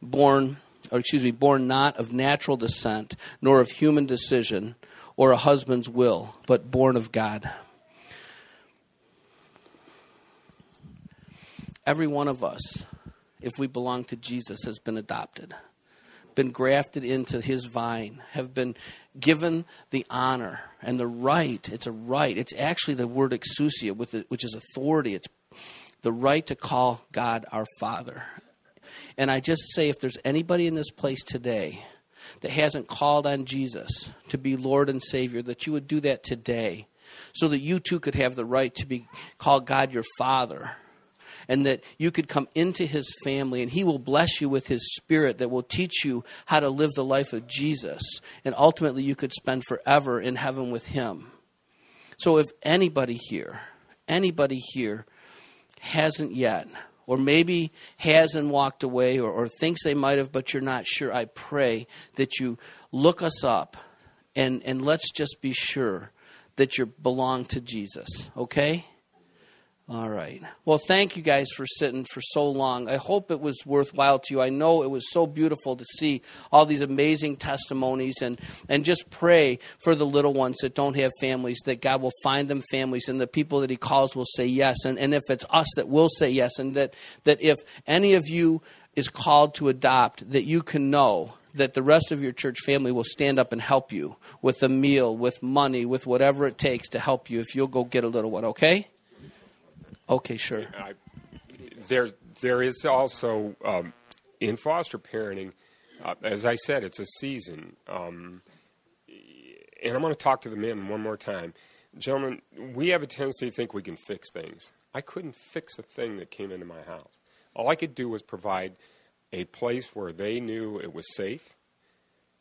[SPEAKER 1] born, or excuse me, born not of natural descent, nor of human decision, or a husband's will, but born of God. Every one of us, if we belong to Jesus, has been adopted been grafted into his vine, have been given the honor and the right. It's a right. It's actually the word exousia, which is authority. It's the right to call God our Father. And I just say if there's anybody in this place today that hasn't called on Jesus to be Lord and Savior, that you would do that today so that you too could have the right to be called God your Father and that you could come into his family and he will bless you with his spirit that will teach you how to live the life of Jesus. And ultimately, you could spend forever in heaven with him. So, if anybody here, anybody here hasn't yet, or maybe has and walked away, or, or thinks they might have, but you're not sure, I pray that you look us up and, and let's just be sure that you belong to Jesus, okay? All right. Well, thank you guys for sitting for so long. I hope it was worthwhile to you. I know it was so beautiful to see all these amazing testimonies and, and just pray for the little ones that don't have families, that God will find them families and the people that He calls will say yes. And, and if it's us that will say yes, and that, that if any of you is called to adopt, that you can know that the rest of your church family will stand up and help you with a meal, with money, with whatever it takes to help you if you'll go get a little one, okay? Okay, sure. I,
[SPEAKER 11] there, there is also um, in foster parenting. Uh, as I said, it's a season, um, and I'm going to talk to the men one more time, gentlemen. We have a tendency to think we can fix things. I couldn't fix a thing that came into my house. All I could do was provide a place where they knew it was safe,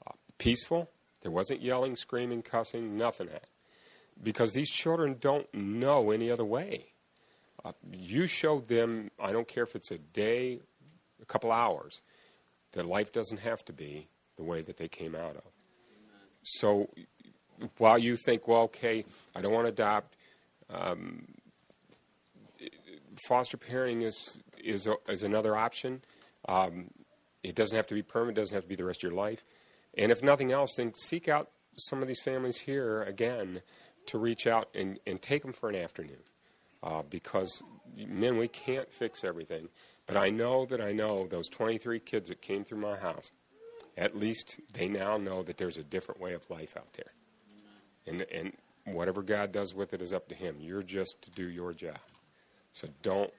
[SPEAKER 11] uh, peaceful. There wasn't yelling, screaming, cussing, nothing. Because these children don't know any other way. Uh, you showed them, I don't care if it's a day, a couple hours, that life doesn't have to be the way that they came out of. So while you think, well, okay, I don't want to adopt, um, foster parenting is, is, a, is another option. Um, it doesn't have to be permanent, it doesn't have to be the rest of your life. And if nothing else, then seek out some of these families here again to reach out and, and take them for an afternoon uh, because men, we can't fix everything. But I know that I know those 23 kids that came through my house, at least they now know that there's a different way of life out there. And, and whatever God does with it is up to Him. You're just to do your job. So don't,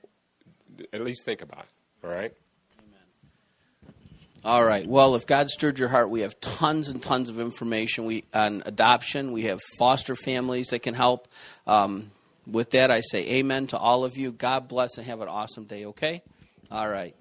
[SPEAKER 11] at least think about it, all right?
[SPEAKER 1] All right. Well, if God stirred your heart, we have tons and tons of information we, on adoption. We have foster families that can help. Um, with that, I say amen to all of you. God bless and have an awesome day, okay? All right.